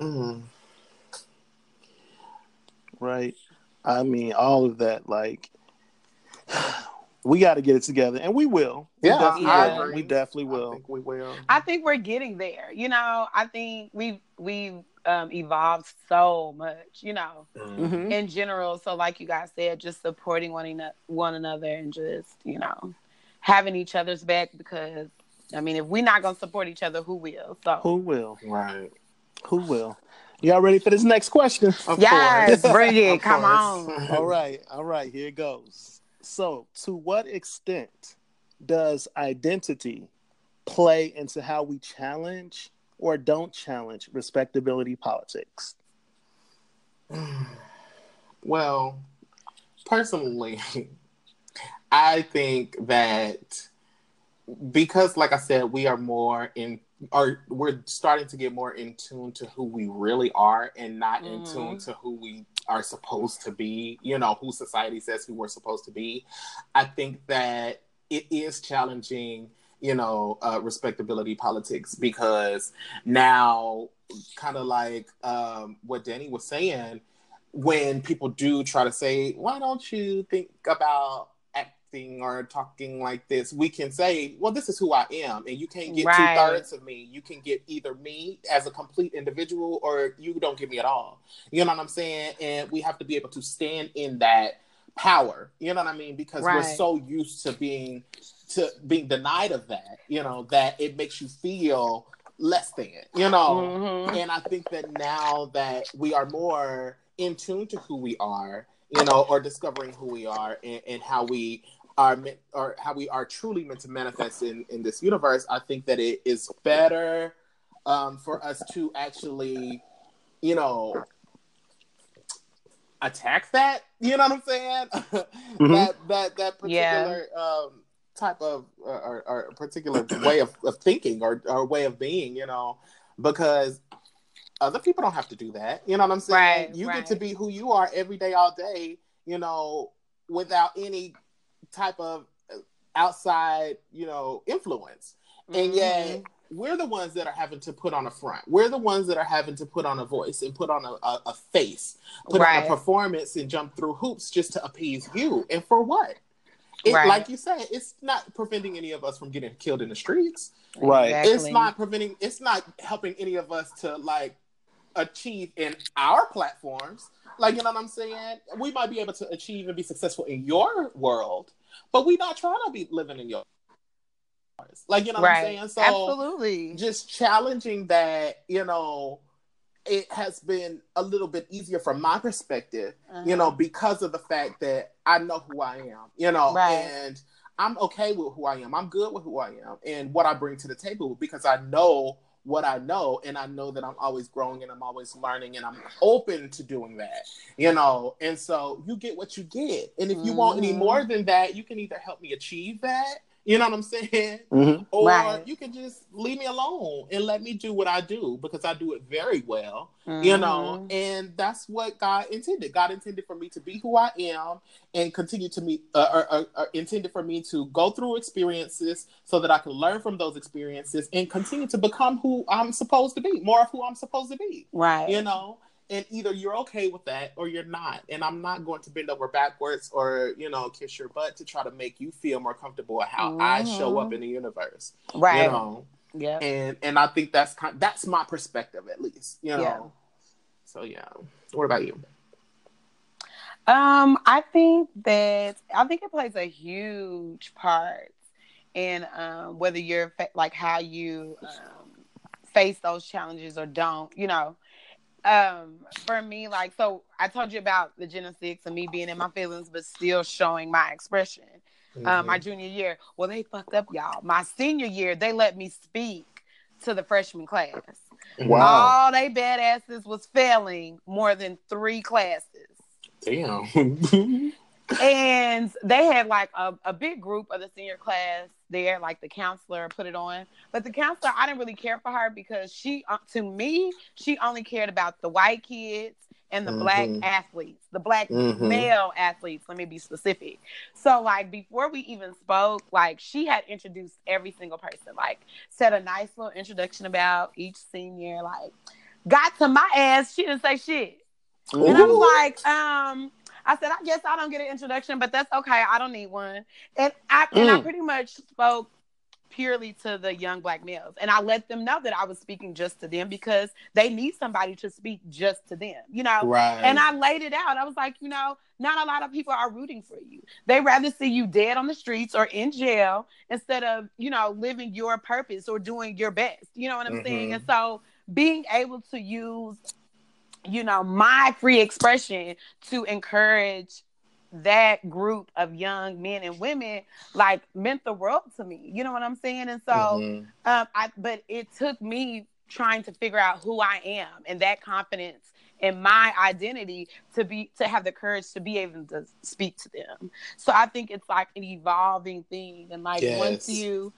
Mm. right? I mean, all of that, like, we got to get it together, and we will. We Yeah, definitely I will. We definitely I will. think we will. I think we're getting there. You know, I think we've we've um, evolved so much. You know, Mm. Mhm. in general. So, like you guys said, just supporting one eno- one another and just you know having each other's back because. I mean, if we're not gonna support each other, who will? So, Who will? Right. Who will? Y'all ready for this next question? Of yes, course. bring it. Come course. on. all right, all right. Here it goes. So, to what extent does identity play into how we challenge or don't challenge respectability politics? Well, personally, I think that because, like I said, we are more in are we're starting to get more in tune to who we really are and not mm-hmm. in tune to who we are supposed to be, you know, who society says who we're supposed to be. I think that it is challenging, you know, uh, respectability politics because now, kind of like um, what Danny was saying, when people do try to say, why don't you think about acting or talking like this, we can say, well, this is who I am. And you can't get right. two thirds of me. You can get either me as a complete individual or you don't get me at all. You know what I'm saying? And we have to be able to stand in that power. You know what I mean? Because right. we're so used to being to being denied of that, you know, that it makes you feel less than, you know. Mm-hmm. And I think that now that we are more in tune to who we are, you know, or discovering who we are and, and how we are meant or how we are truly meant to manifest in in this universe i think that it is better um, for us to actually you know attack that you know what i'm saying mm-hmm. that that that particular yeah. um, type of or, or particular way of, of thinking or, or way of being you know because other people don't have to do that you know what i'm saying right, you right. get to be who you are every day all day you know without any type of outside, you know, influence. Mm-hmm. And yet we're the ones that are having to put on a front. We're the ones that are having to put on a voice and put on a, a, a face, put right. on a performance and jump through hoops just to appease you. And for what? It, right. Like you said, it's not preventing any of us from getting killed in the streets. Right. Exactly. It's not preventing. It's not helping any of us to like achieve in our platforms. Like, you know what I'm saying? We might be able to achieve and be successful in your world, but we're not trying to be living in your like you know right. what I'm saying? So absolutely just challenging that, you know, it has been a little bit easier from my perspective, uh-huh. you know, because of the fact that I know who I am, you know, right. and I'm okay with who I am. I'm good with who I am and what I bring to the table because I know what I know, and I know that I'm always growing and I'm always learning, and I'm open to doing that, you know. And so you get what you get, and if you mm-hmm. want any mm-hmm. more than that, you can either help me achieve that, you know what I'm saying? Mm-hmm. Or right. you can just leave me alone and let me do what I do because I do it very well, mm-hmm. you know. Mm-hmm. And that's what God intended. God intended for me to be who I am and continue to meet, uh, or, or, or intended for me to go through experiences so that I can learn from those experiences and continue to become who I'm supposed to be, more of who I'm supposed to be. Right. You know? And either you're okay with that or you're not. And i'm not going to bend over backwards or you know kiss your butt to try to make you feel more comfortable how mm-hmm. i show up mm-hmm. in the universe right. you know? Yeah and and i think that's kind that's my perspective at least you know? Yeah. so yeah. What about you? Um i think that i think it plays a huge part in um whether you're like how you um, face those challenges or don't you know um for me like so i told you about the gen 6 and me being in my feelings but still showing my expression mm-hmm. um my junior year. Well they fucked up y'all. My senior year they let me speak to the freshman class. Wow. All they badasses was failing more than three classes. Damn and they had like a, a big group of the senior class there like the counselor put it on but the counselor i didn't really care for her because she uh, to me she only cared about the white kids and the mm-hmm. black athletes the black mm-hmm. male athletes let me be specific so like before we even spoke like she had introduced every single person like said a nice little introduction about each senior like got to my ass she didn't say shit Ooh. and I'm like um I said, I guess I don't get an introduction, but that's okay. I don't need one. And I mm. and I mm. pretty much spoke purely to the young black males. And I let them know that I was speaking just to them because they need somebody to speak just to them, you know? Right. And I laid it out. I was like, you know, not a lot of people are rooting for you. They rather see you dead on the streets or in jail instead of, you know, living your purpose or doing your best. You know what I'm mm-hmm. saying? And so being able to use you know, my free expression to encourage that group of young men and women like meant the world to me. You know what I'm saying? And so, mm-hmm. um, I but it took me trying to figure out who I am and that confidence in my identity to be to have the courage to be able to speak to them. So I think it's like an evolving thing, and like yes. once you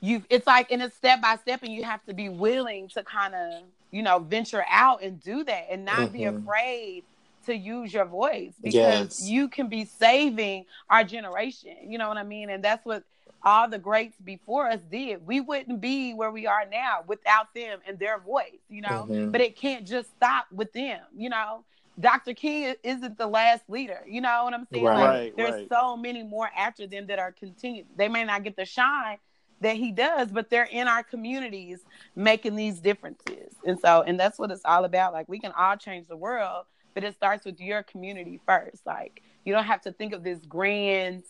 you it's like in a step by step and you have to be willing to kind of you know venture out and do that and not mm-hmm. be afraid to use your voice because yes. you can be saving our generation you know what i mean and that's what all the greats before us did we wouldn't be where we are now without them and their voice you know mm-hmm. but it can't just stop with them you know Dr. King isn't the last leader. You know what I'm saying? Right, like, there's right. so many more after them that are continued. They may not get the shine, that he does, but they're in our communities making these differences. And so, and that's what it's all about. Like, we can all change the world, but it starts with your community first. Like, you don't have to think of this grand,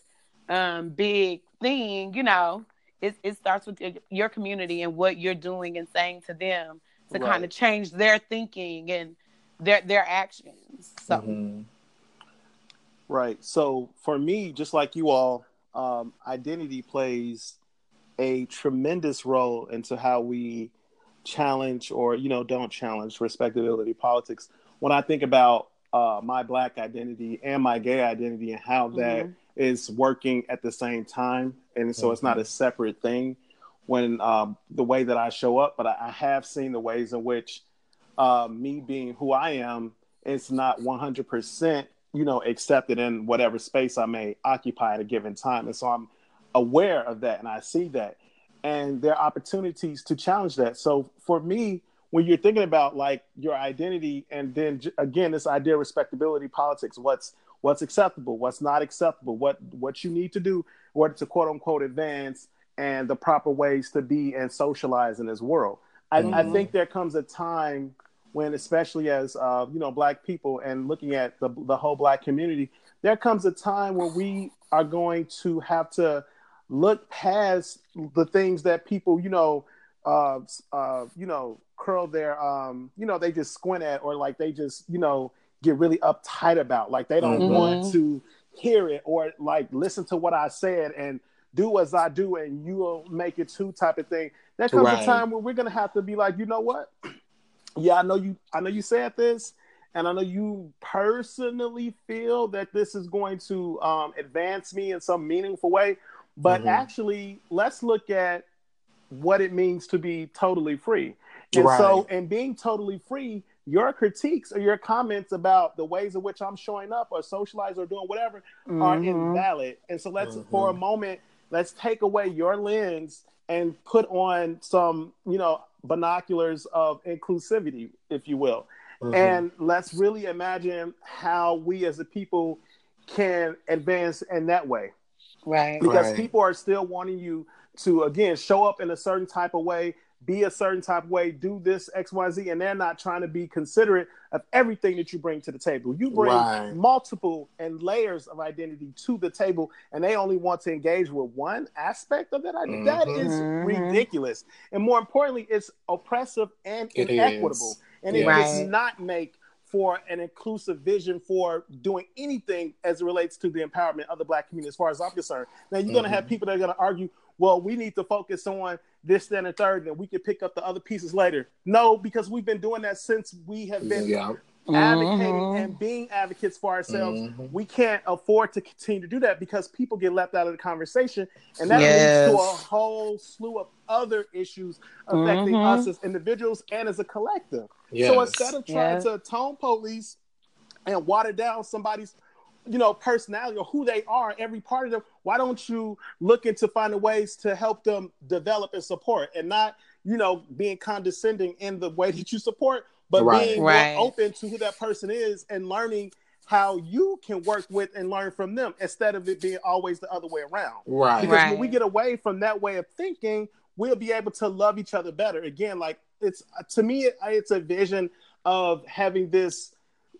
um, big thing, you know. It, it starts with your community and what you're doing and saying to them to right. kind of change their thinking and their their actions. So, mm-hmm. right. So for me, just like you all, um, identity plays a tremendous role into how we challenge or you know don't challenge respectability politics when i think about uh, my black identity and my gay identity and how that mm-hmm. is working at the same time and so mm-hmm. it's not mm-hmm. a separate thing when um, the way that i show up but i, I have seen the ways in which uh, me being who i am is not 100% you know accepted in whatever space i may occupy at a given time and so i'm aware of that and I see that. And there are opportunities to challenge that. So for me, when you're thinking about like your identity and then again this idea of respectability politics, what's what's acceptable, what's not acceptable, what what you need to do what to quote unquote advance and the proper ways to be and socialize in this world. I, mm-hmm. I think there comes a time when, especially as uh, you know, black people and looking at the the whole black community, there comes a time where we are going to have to look past the things that people, you know, uh, uh, you know, curl their, um, you know, they just squint at, or like they just, you know, get really uptight about. Like they don't mm-hmm. want to hear it or like listen to what I said and do as I do and you will make it too type of thing. There comes right. a time where we're gonna have to be like, you know what? Yeah, I know you. I know you said this, and I know you personally feel that this is going to um, advance me in some meaningful way. But mm-hmm. actually, let's look at what it means to be totally free. And right. so, and being totally free, your critiques or your comments about the ways in which I'm showing up or socializing or doing whatever mm-hmm. are invalid. And so, let's mm-hmm. for a moment, let's take away your lens and put on some, you know, binoculars of inclusivity, if you will. Mm-hmm. And let's really imagine how we as a people can advance in that way. Right. Because right. people are still wanting you to again show up in a certain type of way, be a certain type of way, do this X, Y, Z, and they're not trying to be considerate of everything that you bring to the table. You bring right. multiple and layers of identity to the table, and they only want to engage with one aspect of that identity. Mm-hmm. That is mm-hmm. ridiculous. And more importantly, it's oppressive and it inequitable. Is. And it right. does not make for an inclusive vision for doing anything as it relates to the empowerment of the black community, as far as I'm concerned. Now, you're mm-hmm. going to have people that are going to argue, well, we need to focus on this, then, and third, and we can pick up the other pieces later. No, because we've been doing that since we have been yeah advocating mm-hmm. and being advocates for ourselves, mm-hmm. we can't afford to continue to do that because people get left out of the conversation, and that yes. leads to a whole slew of other issues affecting mm-hmm. us as individuals and as a collective. Yes. So instead of trying yes. to tone police and water down somebody's you know personality or who they are every part of them why don't you look into finding ways to help them develop and support and not you know being condescending in the way that you support but right. being right. more open to who that person is and learning how you can work with and learn from them instead of it being always the other way around. Right. Because right. when we get away from that way of thinking, we'll be able to love each other better. Again, like it's to me, it's a vision of having this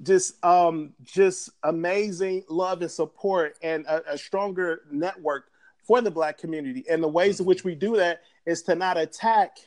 just um just amazing love and support and a, a stronger network for the black community. And the ways in which we do that is to not attack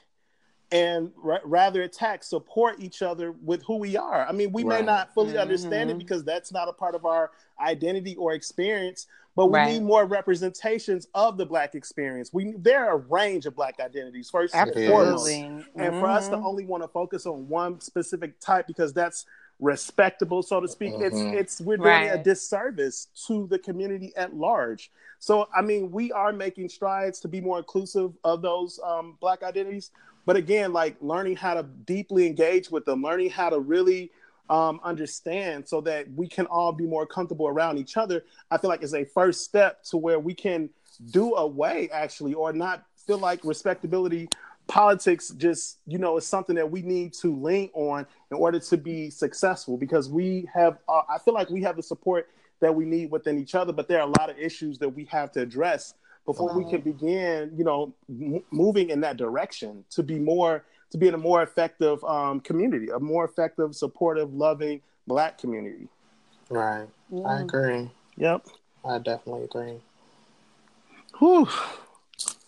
and r- rather attack, support each other with who we are. I mean, we right. may not fully mm-hmm. understand it because that's not a part of our identity or experience, but we right. need more representations of the black experience. We there are a range of black identities first and foremost, mm-hmm. and for us to mm-hmm. only want to focus on one specific type because that's respectable, so to speak. Mhm. It's it's we're doing a disservice to the community at large. So I mean, we are making strides to be more inclusive of those um, Black identities. But again, like learning how to deeply engage with them, learning how to really um, understand so that we can all be more comfortable around each other, I feel like is a first step to where we can do away actually or not feel like respectability politics just you know is something that we need to lean on in order to be successful because we have uh, i feel like we have the support that we need within each other but there are a lot of issues that we have to address before we can begin you know m- moving in that direction to be more to be in a more effective um, community a more effective supportive loving black community Right. I agree. yep I definitely agree. Whew.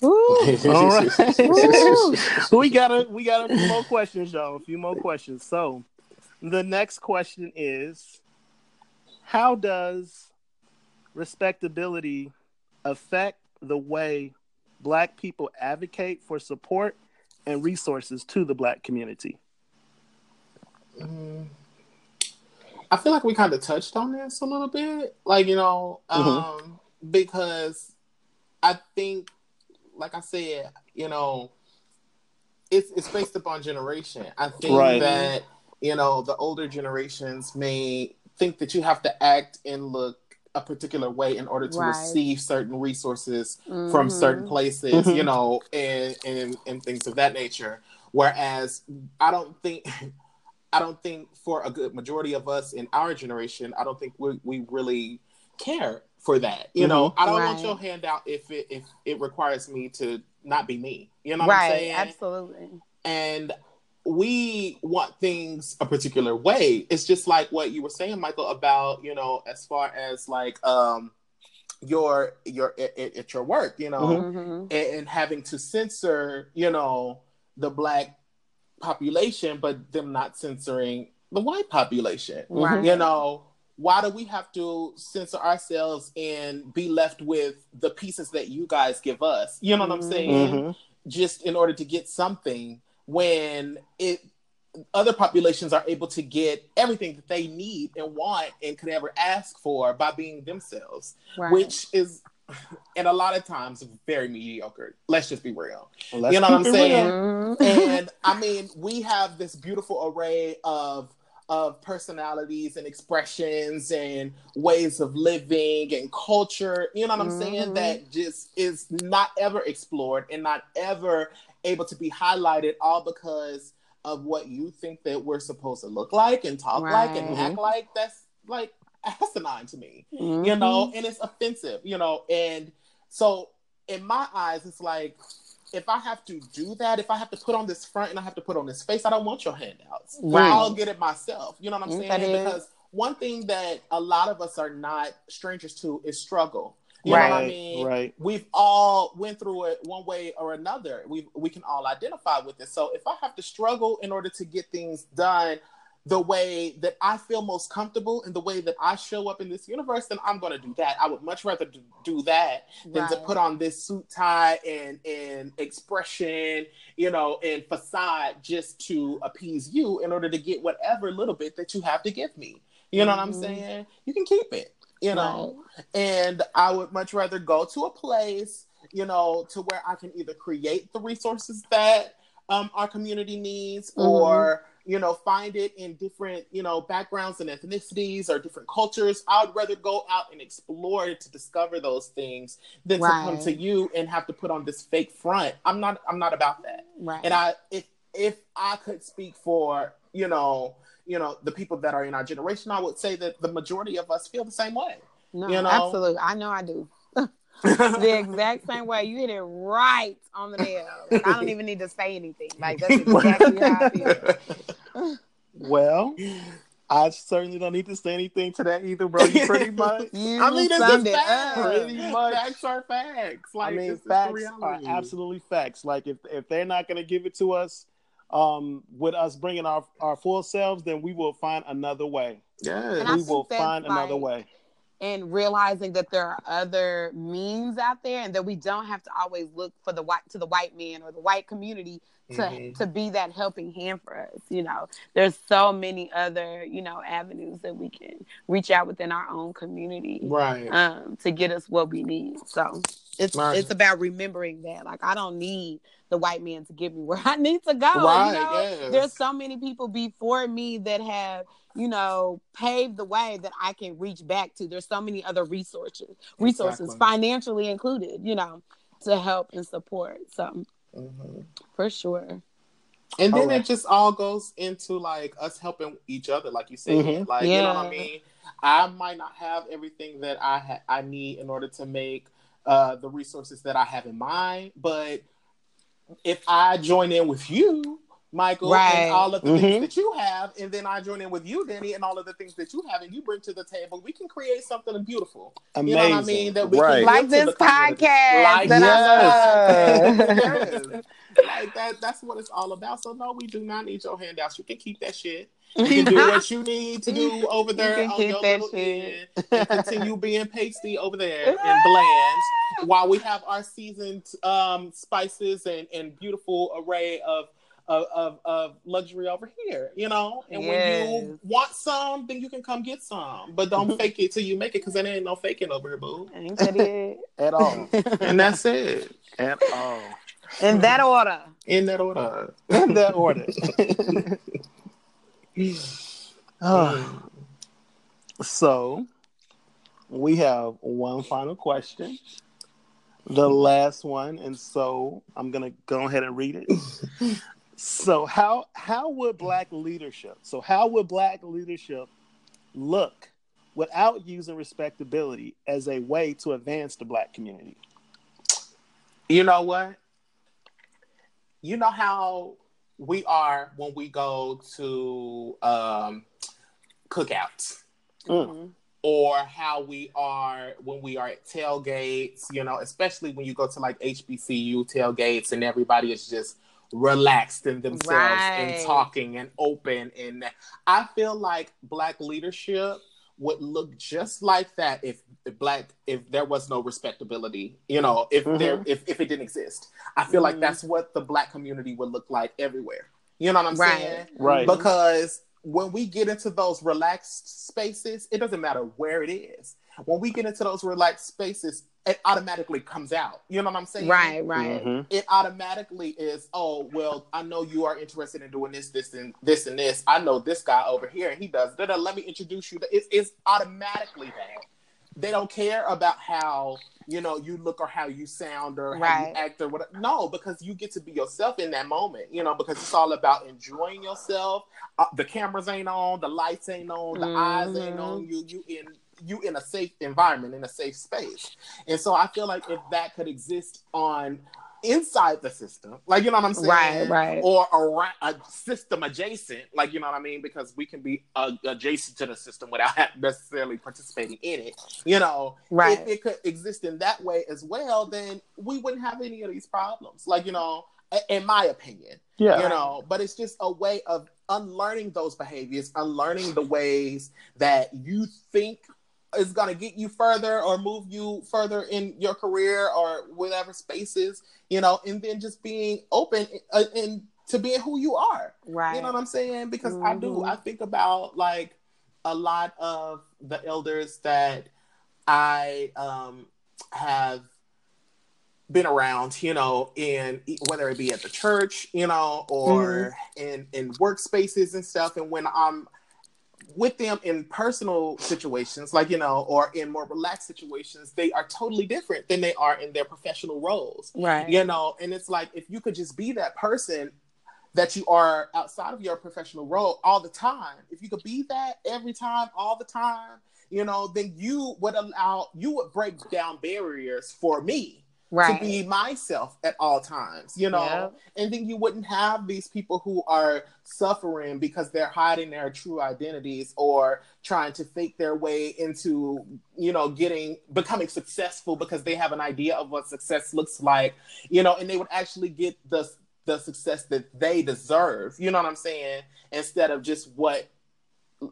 Ooh. All right. Woo. we got a we got a few more questions, y'all. A few more questions. So, the next question is, how does respectability affect the way Black people advocate for support and resources to the Black community? Mm. I feel like we kind of touched on this a little bit, like you know, um, Mhm. because I think, like I said, you know, it's it's based upon generation. I think Right. that you know the older generations may think that you have to act and look a particular way in order to Right. receive certain resources from Mhm. certain places, Mhm. you know, and, and and things of that nature. Whereas I don't think I don't think for a good majority of us in our generation, I don't think we, we really care for that. You know, I don't want Right. your handout if it if it requires me to not be me. You know what I'm Right. saying? Absolutely. and we want things a particular way. It's just like what you were saying, Michael, about you know, as far as like um your your at, at at your work, you know, Mhm. Mhm. and, and having to censor, you know, the black population, but them not censoring the white population. Right. You know, why do we have to censor ourselves and be left with the pieces that you guys give us? You know what I'm Mhm. saying? Mhm. just in order to get something when it other populations are able to get everything that they need and want and could ever ask for by being themselves Right. which is and a lot of times very mediocre let's just be real Let's You know what I'm saying? real. And i mean we have this beautiful array of of personalities and expressions and ways of living and culture you know what i'm saying Mhm. that just is not ever explored and not ever able to be highlighted all because of what you think that we're supposed to look like and talk like and Right. act like that's like asinine to me you Mhm. know, and it's offensive, you know. And so, in my eyes, it's like if I have to do that, if I have to put on this front and I have to put on this face, I don't want your handouts. Right. I'll get it myself. You know what I'm Mm, saying? Because one thing that a lot of us are not strangers to is struggle. You know what I Right, mean? right. We've all went through it one way or another. We we can all identify with it. So if I have to struggle in order to get things done the way that I feel most comfortable and the way that I show up in this universe, then I'm going to do that. I would much rather do, that than to put on this suit tie and and expression, you know, and facade just to appease you in order to get whatever little bit that you have to give me. You know what I'm Mhm. saying? You can keep it. You know, and I would much rather go to a place, you know, to where I can either create the resources that um, our community needs Mhm. or, you know, find it in different, you know, backgrounds and ethnicities or different cultures. I would rather go out and explore to discover those things than to come to you and have to put on this fake front. I'm not I'm not about that. Right. And I if if I could speak for, you know, you know, the people that are in our generation, I would say that the majority of us feel the same way. no, you know? absolutely. I know I do. the exact same way. You hit it right on the nail. Like, I don't even need to say anything. Like that's exactly how I feel. Well, I certainly don't need to say anything to that either, bro. You pretty much. You I mean, it's summed just it facts. up. Pretty much. Facts are facts. Like, I mean, it's facts are absolutely facts. Like if if they're not going to give it to us, um, with us bringing our our full selves, then we will find another way. Yeah, we will that's find another way. and realizing that there are other means out there and that we don't have to always look for the white to the white man or the white community to Mhm. to be that helping hand for us you know there's so many other you know avenues that we can reach out within our own community Right. um to get us what we need so it's Right. it's about remembering that like i don't need the white man to get me where i need to go Right, you know yes. there's so many people before me that have you know paved the way that i can reach back to there's so many other resources resources Exactly. financially included you know to help and support so Mhm. for sure And then Alright. it just all goes into like us helping each other, like you said. Mhm. Like you know what I mean. I might not have everything that I ha- I need in order to make uh, the resources that I have in mind, but if I join in with you, Michael, Right. and all of the Mhm. things that you have, and then I join in with you, Denny, and all of the things that you have, and you bring to the table, we can create something beautiful. Amazing. You know what I mean? That we can right. give like this podcast Like that yes. I love. Yes. like that that's what it's all about. So no, we do not need your handouts. You can keep that shit. You can do what you need to do over You there can on keep your that little shit. end and continue being pasty over there and bland while we have our seasoned um, spices and, and beautiful array of of, of of luxury over here, you know. And when you want some, then you can come get some, but don't fake it till you make it, because there ain't no faking over here, boo. Ain't that it? At all. And that's it. At all. In that order. In that order. In that order. Ah, so we have one final question. The last one, and so I'm gonna go ahead and read it. so how how would black leadership so how would black leadership look without using respectability as a way to advance the black community? You know what? You know how we are when we go to um, cookouts, Mm. or how we are when we are at tailgates. You know, especially when you go to like HBCU tailgates and everybody is just relaxed in themselves Right. and talking and open. And I feel like black leadership would look just like that if black if there was no respectability you know if there if, if it didn't exist i feel like Mhm. that's what the black community would look like everywhere you know what i'm Right. saying Right. because when we get into those relaxed spaces it doesn't matter where it is when we get into those relaxed spaces it automatically comes out. You know what i'm saying? Right, right. Mhm. it automatically is oh well i know you are interested in doing this this and this and this. I know this guy over here and he does da, da, let me introduce you. To, it's, it's automatically that. They don't care about how you know you look or how you sound or how you act or what. no because you get to be yourself in that moment you know because it's all about enjoying yourself. Uh, the cameras ain't on the lights ain't on the eyes ain't on you you in you in a safe environment in a safe space and so I feel like if that could exist on inside the system, like you know what I'm saying, Right, right. or around a system adjacent, like you know what I mean, because we can be uh, adjacent to the system without necessarily participating in it. You know, Right. if it could exist in that way as well, then we wouldn't have any of these problems. Like you know, in my opinion, Yeah. you know but it's just a way of unlearning those behaviors unlearning the ways that you think is going to get you further or move you further in your career or whatever spaces you know and then just being open uh, and to being who you are Right. you know what i'm saying because i do Mhm. i think about like a lot of the elders that i um have been around, you know, in whether it be at the church, you know, or in in workspaces and stuff. And when I'm with them in personal situations, like you know, or in more relaxed situations, they are totally different than they are in their professional roles, right. you know. And it's like if you could just be that person that you are outside of your professional role all the time, if you could be that every time, all the time, you know, then you would allow you would break down barriers for me Right. to be myself at all times, you know, Yep. and then you wouldn't have these people who are suffering because they're hiding their true identities or trying to fake their way into, you know, getting becoming successful because they have an idea of what success looks like, you know, and they would actually get the the success that they deserve, you know what I'm saying, instead of just what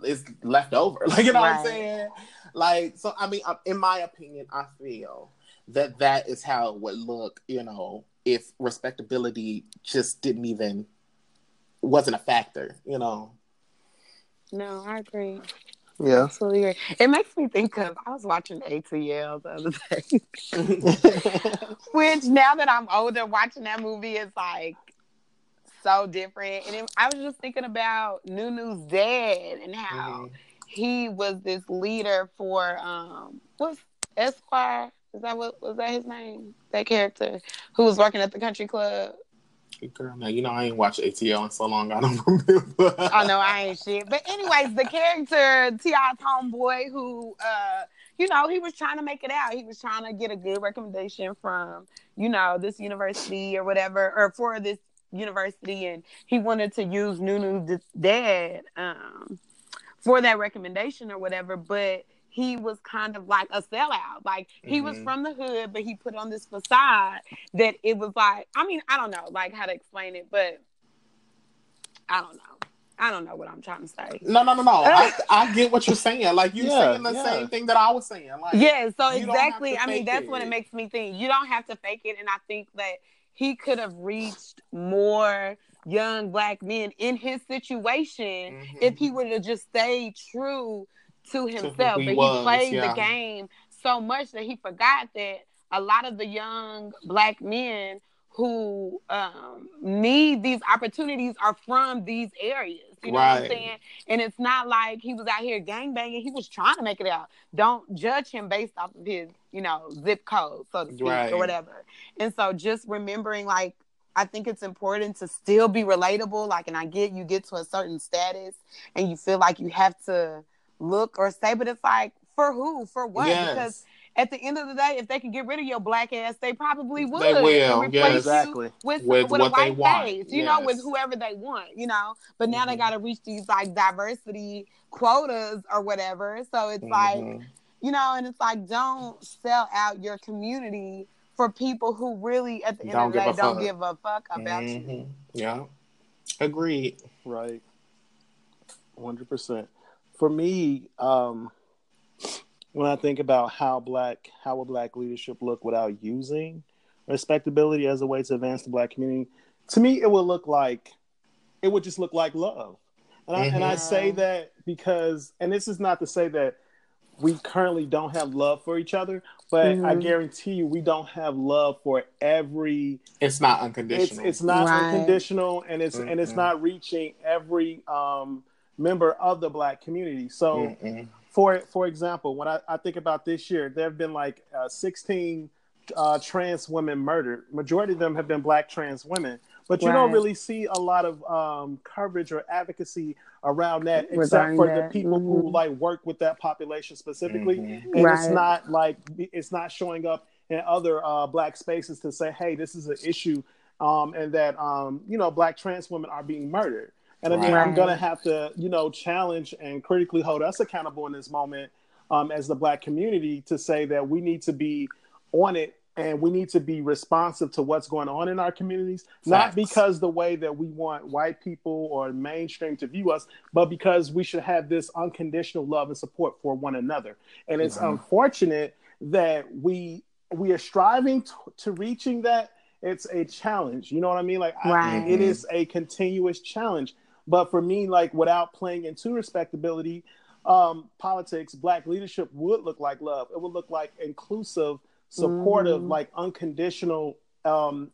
is left over. Like you know Right. what I'm saying? Like so. I mean, uh, in my opinion, I feel that that is how it would look. You know, if respectability just didn't even wasn't a factor. You know. No, I agree. Yeah. Absolutely agree. It makes me think of I was watching ATL the other day. Which now that I'm older, watching that movie is like so different. And it, I was just thinking about New-New's dad and how Mhm. he was this leader for um what's Esquire? Is that what was that his name? That character who was working at the country club. Girl, now you know I ain't watched ATL in so long. I don't remember. Oh no, I ain't shit. But anyways, the character T.I.'s homeboy who uh you know, he was trying to make it out. He was trying to get a good recommendation from, you know, this university or whatever, or for this university, and he wanted to use New-New's dad um, for that recommendation or whatever. But he was kind of like a sellout. Like he was Mhm. from the hood, but he put on this facade that it was like, I mean, I don't know, like how to explain it, but I don't know. I don't know what I'm trying to say. No, no, no, no. I, I get what you're saying. Like you're Yeah, saying the yeah. same thing that I was saying. Like Yeah, so you don't have exactly. I mean, fake that's what it it. makes me think. You don't have to fake it, and I think that he could have reached more young black men in his situation Mhm. if he would have just stayed true to himself. he but was, he played yeah. the game so much that he forgot that a lot of the young black men who um, need these opportunities are from these areas. You know what I'm saying? And it's not like he was out here gangbanging. He was trying to make it out. Don't judge him based off of his, you know, zip code, so to speak, Right. or whatever. And so just remembering, like, I think it's important to still be relatable. Like, and I get you get to a certain status and you feel like you have to look or say, but it's like, for who? For what? Yes. Because at the end of the day, if they can get rid of your black ass, they probably would. They will, and yes. Exactly. with, With with, a what they white want, face, you know, with whoever they want, you know. But now they Mhm. got to reach these like diversity quotas or whatever. So it's like, Mhm. you know, and it's like, don't sell out your community for people who really, at the end Don't of the day, don't fuck. give a fuck about you. Mhm. Yeah. Agreed. Right. One hundred percent. For me, um, when I think about how black how will black leadership look without using respectability as a way to advance the black community, to me it would look like it would just look like love. And I, and I say Mhm. that because and this is not to say that we currently don't have love for each other, but I Mhm. guarantee you we don't have love for every It's not unconditional. it's not Right. unconditional and it's and it's not reaching every um member of the black community. So Mm-mm. for for example when I, I think about this year there have been like uh, 16 uh, trans women murdered. Majority of them have been black trans women. But you don't really see a lot of um, coverage or advocacy around that except Regarding for the people who Mhm. like work with that population specifically. Mhm. and it's not like it's not showing up in other uh, black spaces to say hey this is an issue um, and that um, you know black trans women are being murdered and i mean i'm gonna have to you know challenge and critically hold us accountable in this moment um, as the black community to say that we need to be on it and we need to be responsive to what's going on in our communities not because the way that we want white people or mainstream to view us but because we should have this unconditional love and support for one another. And it's Mhm. unfortunate that we we are striving to, to reaching that. It's a challenge. You know what i mean? Like I- it is a continuous challenge but for me like without playing into respectability um politics black leadership would look like love it would look like inclusive supportive Mhm. like unconditional um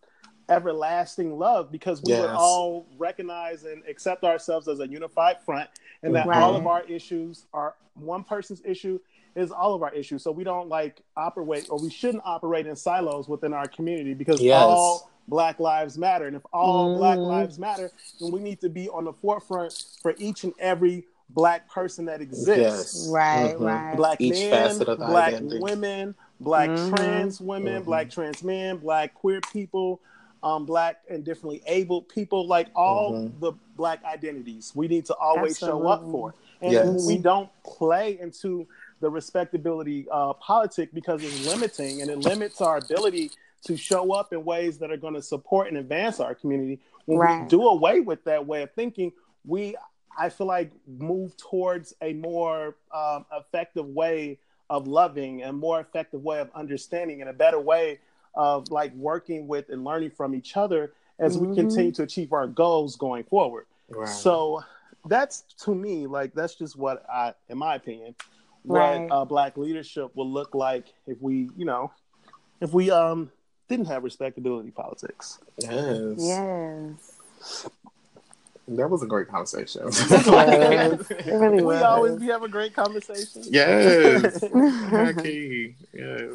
everlasting love because we would all recognize and accept ourselves as a unified front and that Right. all of our issues are one person's issue is all of our issues so we don't like operate or we shouldn't operate in silos within our community because Yes. all black lives matter and if all black Mhm. lives matter then we need to be on the forefront for each and every black person that exists Yes. Right, Mhm. right. black Each men, facet of black identity. women, black Mhm. trans women, Mhm. black trans men, black queer people, um, black and differently abled people, like all Mhm. the black identities we need to always show up Absolutely. for. And Yes. we don't play into the respectability uh, politic because it's limiting and it limits our ability to show up in ways that are going to support and advance our community. When we do away with that way of thinking, we I feel like move towards a more um, effective way of loving and more effective way of understanding and a better way of like working with and learning from each other as mm-hmm. we continue to achieve our goals going forward. Right. So that's to me like that's just what I, in my opinion, what right. uh, black leadership will look like if we, you know, if we um didn't have respectability politics. Yes. Yes. That was a great conversation. it really we always be have a great conversation. Yes. okay. Yes.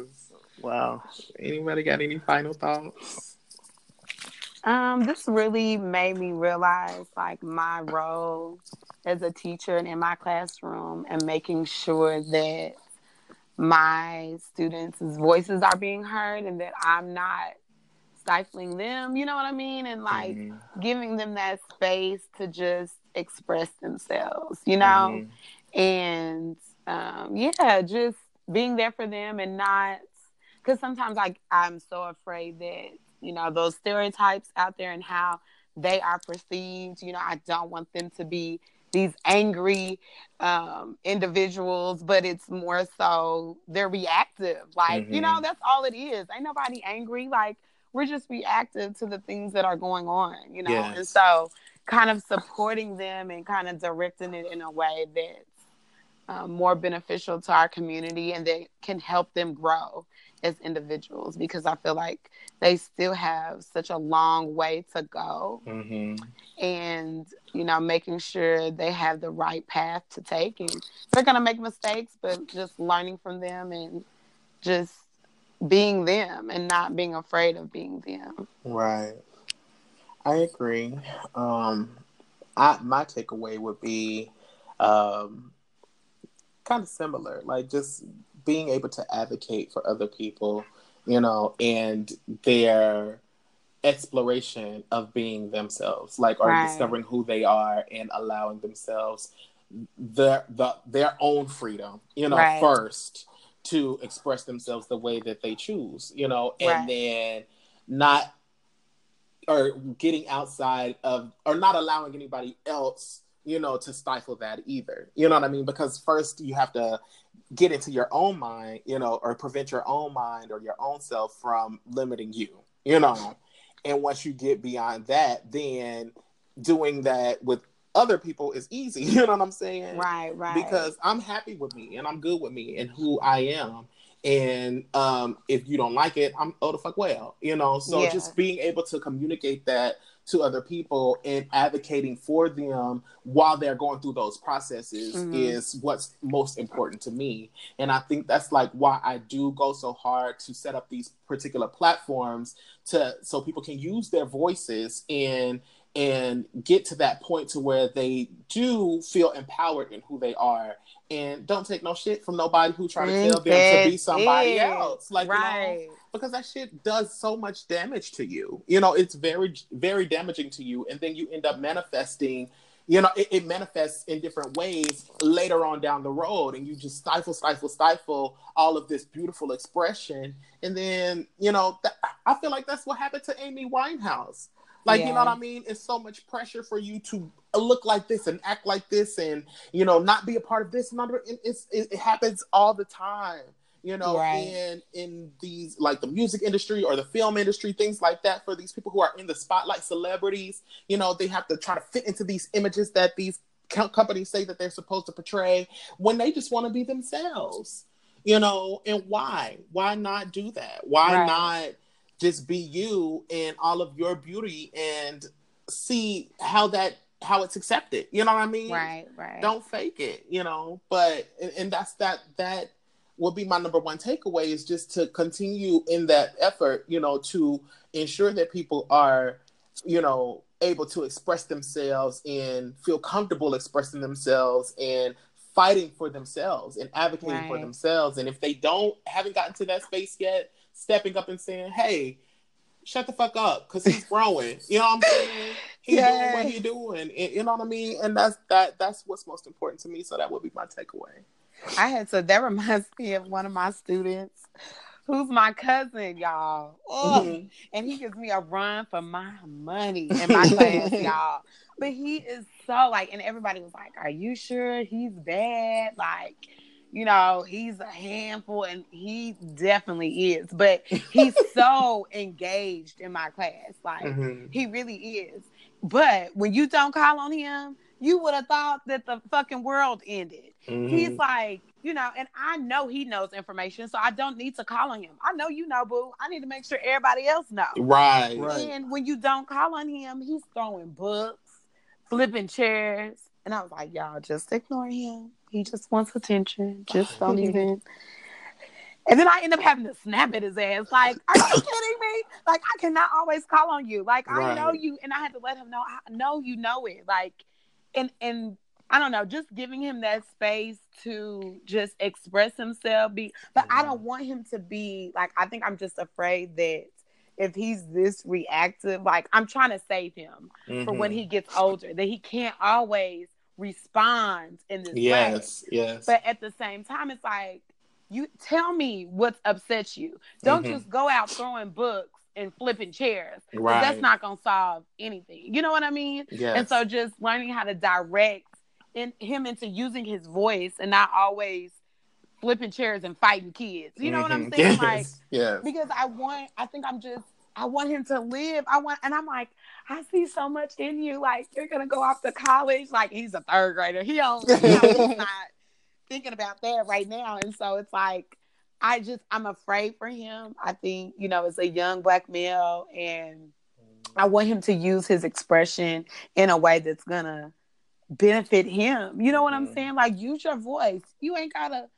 Wow. Anybody got any final thoughts? Um, this really made me realize like my role as a teacher and in my classroom and making sure that my students' voices are being heard and that I'm not stifling them, you know what I mean? And like mm-hmm. giving them that space to just express themselves, you know? Mm-hmm. And um, yeah, just being there for them and not because sometimes I, I'm so afraid that, you know, those stereotypes out there and how they are perceived, you know, I don't want them to be these angry um, individuals, but it's more so they're reactive. Like, mm-hmm. you know, mm-hmm. that's all it is. Ain't nobody angry. Like, we're just reactive to the things that are going on, you know? Yes. And so, kind of supporting them and kind of directing it in a way that's um, more beneficial to our community and that can help them grow as individuals because I feel like they still have such a long way to go. Mm-hmm. And, you know, making sure they have the right path to take. And they're going to make mistakes, but just learning from them and just being them and not being afraid of being them. Right. I agree. Um, I, my takeaway would be um, kind of similar. Like just being able to advocate for other people, you know, and their exploration of being themselves, like or right. discovering who they are and allowing themselves their the their own freedom, you know, right. first to express themselves the way that they choose, you know, and right. then not or getting outside of or not allowing anybody else you know, to stifle that either. You know what I mean? Because first you have to get into your own mind, you know, or prevent your own mind or your own self from limiting you, you know. And once you get beyond that, then doing that with other people is easy. You know what I'm saying? Right, right. Because I'm happy with me and I'm good with me and who I am. And um, if you don't like it, I'm oh the fuck well, you know. So yeah. just being able to communicate that to other people and advocating for them while they're going through those processes mm-hmm. is what's most important to me. And I think that's like why I do go so hard to set up these particular platforms to so people can use their voices and and get to that point to where they do feel empowered in who they are and don't take no shit from nobody who try to tell them to be somebody else. Like right. you know, because that shit does so much damage to you. You know, it's very very damaging to you, and then you end up manifesting. You know, it, it manifests in different ways later on down the road, and you just stifle, stifle, stifle all of this beautiful expression, and then you know, that, I feel like that's what happened to Amy Winehouse like, yeah. you know what I mean? It's so much pressure for you to look like this and act like this and, you know, not be a part of this. And it's, it, it happens all the time, you know, right. in, in these, like the music industry or the film industry, things like that for these people who are in the spotlight, celebrities, you know, they have to try to fit into these images that these companies say that they're supposed to portray when they just want to be themselves you know and why? Why not do that? Why right. not just be you and all of your beauty and see how that how it's accepted? You know what i mean? Right right. Don't fake it you know but and, and that's that that will be my number one takeaway is just to continue in that effort you know to ensure that people are you know able to express themselves and feel comfortable expressing themselves and fighting for themselves and advocating right. for themselves and if they don't haven't gotten to that space yet stepping up and saying, "Hey, shut the fuck up," because he's growing. you know what I'm saying? He's doing what he's doing. And, you know what I mean? And that's that. That's what's most important to me. So that would be my takeaway. I had to. That reminds me of one of my students. Who's my cousin, y'all? Oh, mm-hmm. And he gives me a run for my money in my class, y'all. but he is so like, and everybody was like, "Are you sure he's bad?" Like, you know, he's a handful, and he definitely is. But he's so engaged in my class, like Mhm. he really is. But when you don't call on him, you would have thought that the fucking world ended. He's Mhm. like, you know, and I know he knows information, so I don't need to call on him. I know you know, boo. I need to make sure everybody else knows. right. Right. And when you don't call on him, he's throwing books, flipping chairs. And I was like, y'all just ignore him. He just wants attention. Just don't even. And then I end up having to snap at his ass. Like, are you kidding me? Like, I cannot always call on you. Like, I know you, and I had to let him know. I know you know it. Like, and and I don't know, just giving him that space to just express himself. Be, but I don't want him to be like. I think I'm just afraid that if he's this reactive, like I'm trying to save him for when he gets older, that he can't always respond in this way. Yes. Yes. But at the same time, it's like, you tell me what's upset you. Don't Mhm. just go out throwing books and flipping chairs. Right. That's not going to solve anything. You know what I mean? yes. And so just learning how to direct in, him into using his voice and not always flipping chairs and fighting kids. You know what I'm Mhm. saying? Yes. Like, yes. because I want, I think I'm just, I want him to live. I want, and I'm like, I see so much in you. Like you're gonna go off to college. Like he's a third grader. He don't, you know, he's not thinking about that right now. And so it's like, I just, I'm afraid for him. I think, you know, as a young black male, and I want him to use his expression in a way that's gonna benefit him. You know what I'm Mhm. saying? Like use your voice. You ain't gotta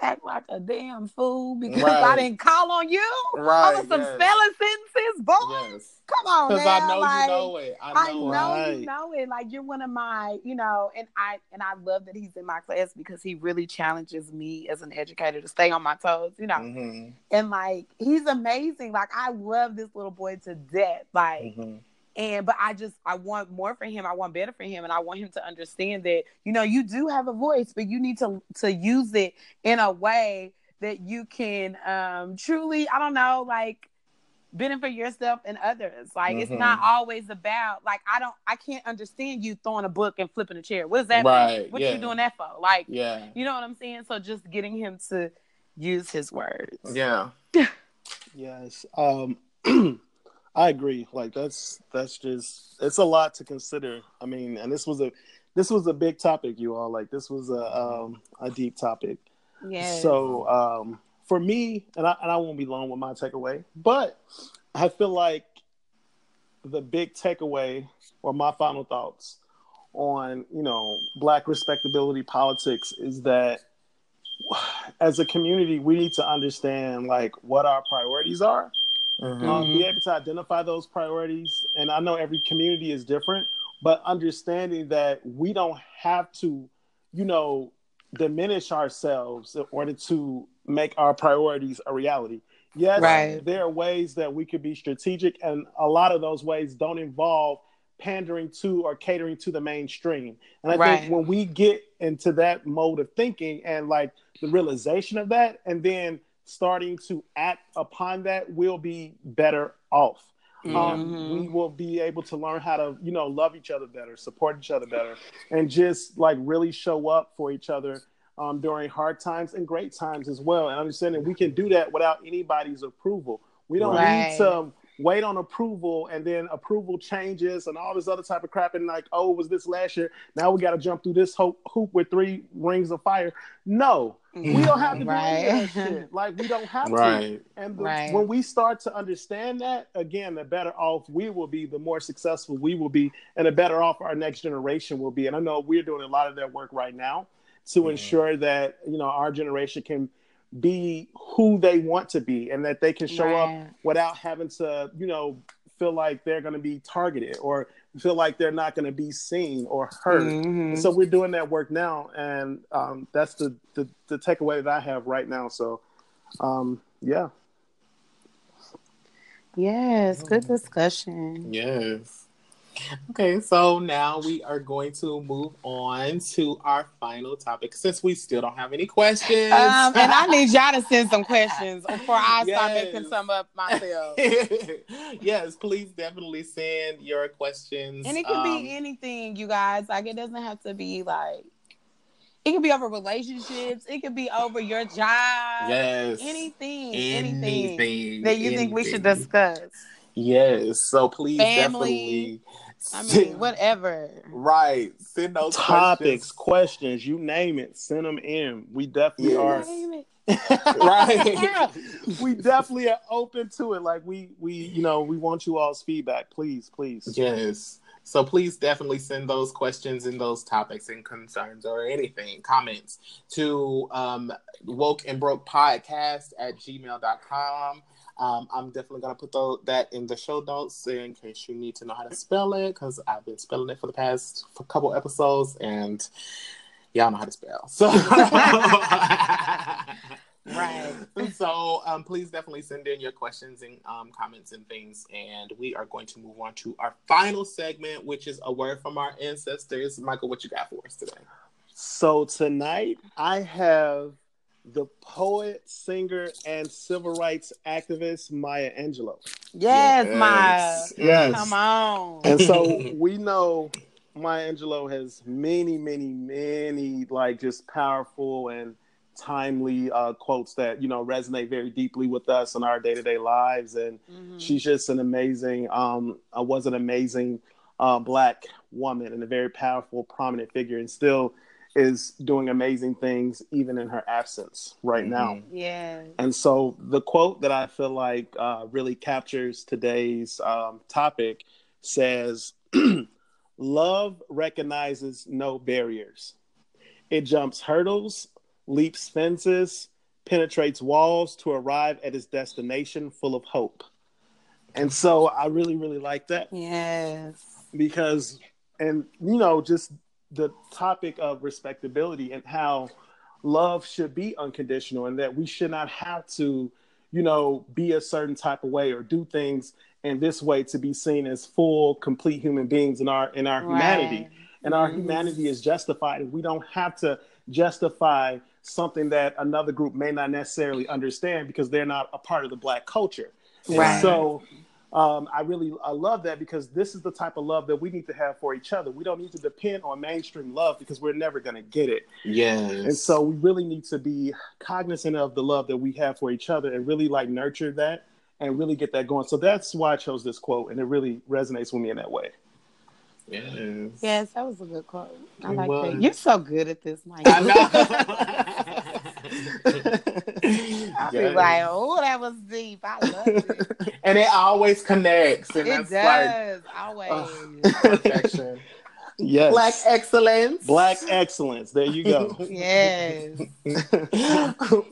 act like a damn fool because I didn't call on you Right. over some yes. spelling sentences, boy. Yes. Come on, Because man. I know like, you know it. I I know, know it. you know it. Like you're one of my, you know, and I and I love that he's in my class because he really challenges me as an educator to stay on my toes, you know. Mhm. And like he's amazing. Like I love this little boy to death. Like Mhm. And but I just I want more for him. I want better for him, and I want him to understand that you know you do have a voice, but you need to to use it in a way that you can um truly I don't know like benefit yourself and others. Like it's Mhm. not always about like I don't I can't understand you throwing a book and flipping a chair. What does that mean? Right, What yeah. you doing that for? Like Yeah. you know what I'm saying? So just getting him to use his words. Yeah. Yes. Um I agree. Like that's that's just it's a lot to consider. I mean, and this was a this was a big topic, you all. Like this was a um a deep topic. Yeah. So um for me, and I and I won't be long with my takeaway, but I feel like the big takeaway or my final thoughts on, you know, black respectability politics is that as a community we need to understand like what our priorities are Mhm. um, be able to identify those priorities. And I know every community is different, but understanding that we don't have to, you know, diminish ourselves in order to make our priorities a reality. Yes, Right. there are ways that we could be strategic, and a lot of those ways don't involve pandering to or catering to the mainstream. And I Right. think when we get into that mode of thinking and like the realization of that, and then starting to act upon that, we'll be better off. Um, Mhm. we will be able to learn how to, you know, love each other better, support each other better, and just like really show up for each other um, during hard times and great times as well. And understanding we can do that without anybody's approval. We don't Right. need to wait on approval and then approval changes and all this other type of crap. And like, oh, it was this last year? Now we got to jump through this hoop, hoop with three rings of fire. No, we don't have to do any of Right. that shit. Like we don't have to. And the, Right. when we start to understand that, again, the better off we will be, the more successful we will be, and the better off our next generation will be. And I know we're doing a lot of that work right now to Mhm. ensure that you know our generation can be who they want to be, and that they can show up without having to, you know, feel like they're going to be targeted or feel like they're not going to be seen or heard. Mhm. So we're doing that work now, and um, that's the, the the takeaway that I have right now. So, um, yeah. Yes, good discussion. Yes. Okay, so now we are going to move on to our final topic since we still don't have any questions. Um, and I need y'all to send some questions before I start Yes. making some up myself. yes, please definitely send your questions. And it can Um, be anything, you guys. Like it doesn't have to be like it could be over relationships, it could be over your job. yes, Anything, anything, anything that you think we should discuss. Yes, so please Family. definitely. I send- mean, whatever. Right, send those Topics, questions. questions, you name it, send them in. We definitely Yes. are. Name it. right. we definitely are open to it. Like we, we, you know, we want you all's feedback. Please, please. Yes. So please definitely send those questions and those topics and concerns or anything, comments to um, woke and broke podcast at gmail.com. Um, I'm definitely going to put tho- that in the show notes in case you need to know how to spell it because I've been spelling it for the past for couple episodes and y'all know how to spell. So. Right. So um, please definitely send in your questions and um, comments and things. And we are going to move on to our final segment, which is a word from our ancestors. Michael, what you got for us today? So tonight I have the poet, singer, and civil rights activist Maya Angelou. Yes, my Yes. Yes. come on. And so we know Maya Angelou has many, many, many like just powerful and timely uh, quotes that you know resonate very deeply with us in our day to day lives. And Mhm. she's just an amazing, um, uh, was an amazing uh, black woman and a very powerful, prominent figure, and still is doing amazing things even in her absence right now. Mhm. Yeah. And so the quote that I feel like uh, really captures today's um, topic says, Love recognizes no barriers. It jumps hurdles, leaps fences, penetrates walls to arrive at its destination full of hope. And so I really, really like that Yes. because and you know just the topic of respectability and how love should be unconditional and that we should not have to you know be a certain type of way or do things in this way to be seen as full complete human beings in our in our humanity and our Mhm. humanity is justified and we don't have to justify something that another group may not necessarily understand because they're not a part of the black culture And Right. so um, I really I love that because this is the type of love that we need to have for each other. We don't need to depend on mainstream love because we're never going to get it. Yes. And so we really need to be cognizant of the love that we have for each other and really like nurture that and really get that going. So that's why I chose this quote and it really resonates with me in that way. yes. Yes, that was a good quote. I It like was. that. You're so good at this, Mike. I know. I be Yes. like, oh, that was deep. I love it. and it always connects. And it that's like does uh, always. ugh, perfection. Yes. Black excellence. Black excellence. There you go. yes.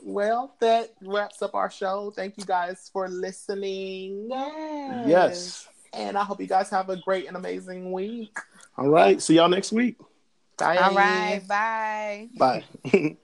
well, that wraps up our show. Thank you guys for listening. Yes. yes. And I hope you guys have a great and amazing week. All right. See y'all next week. Bye. All right. Bye. Bye.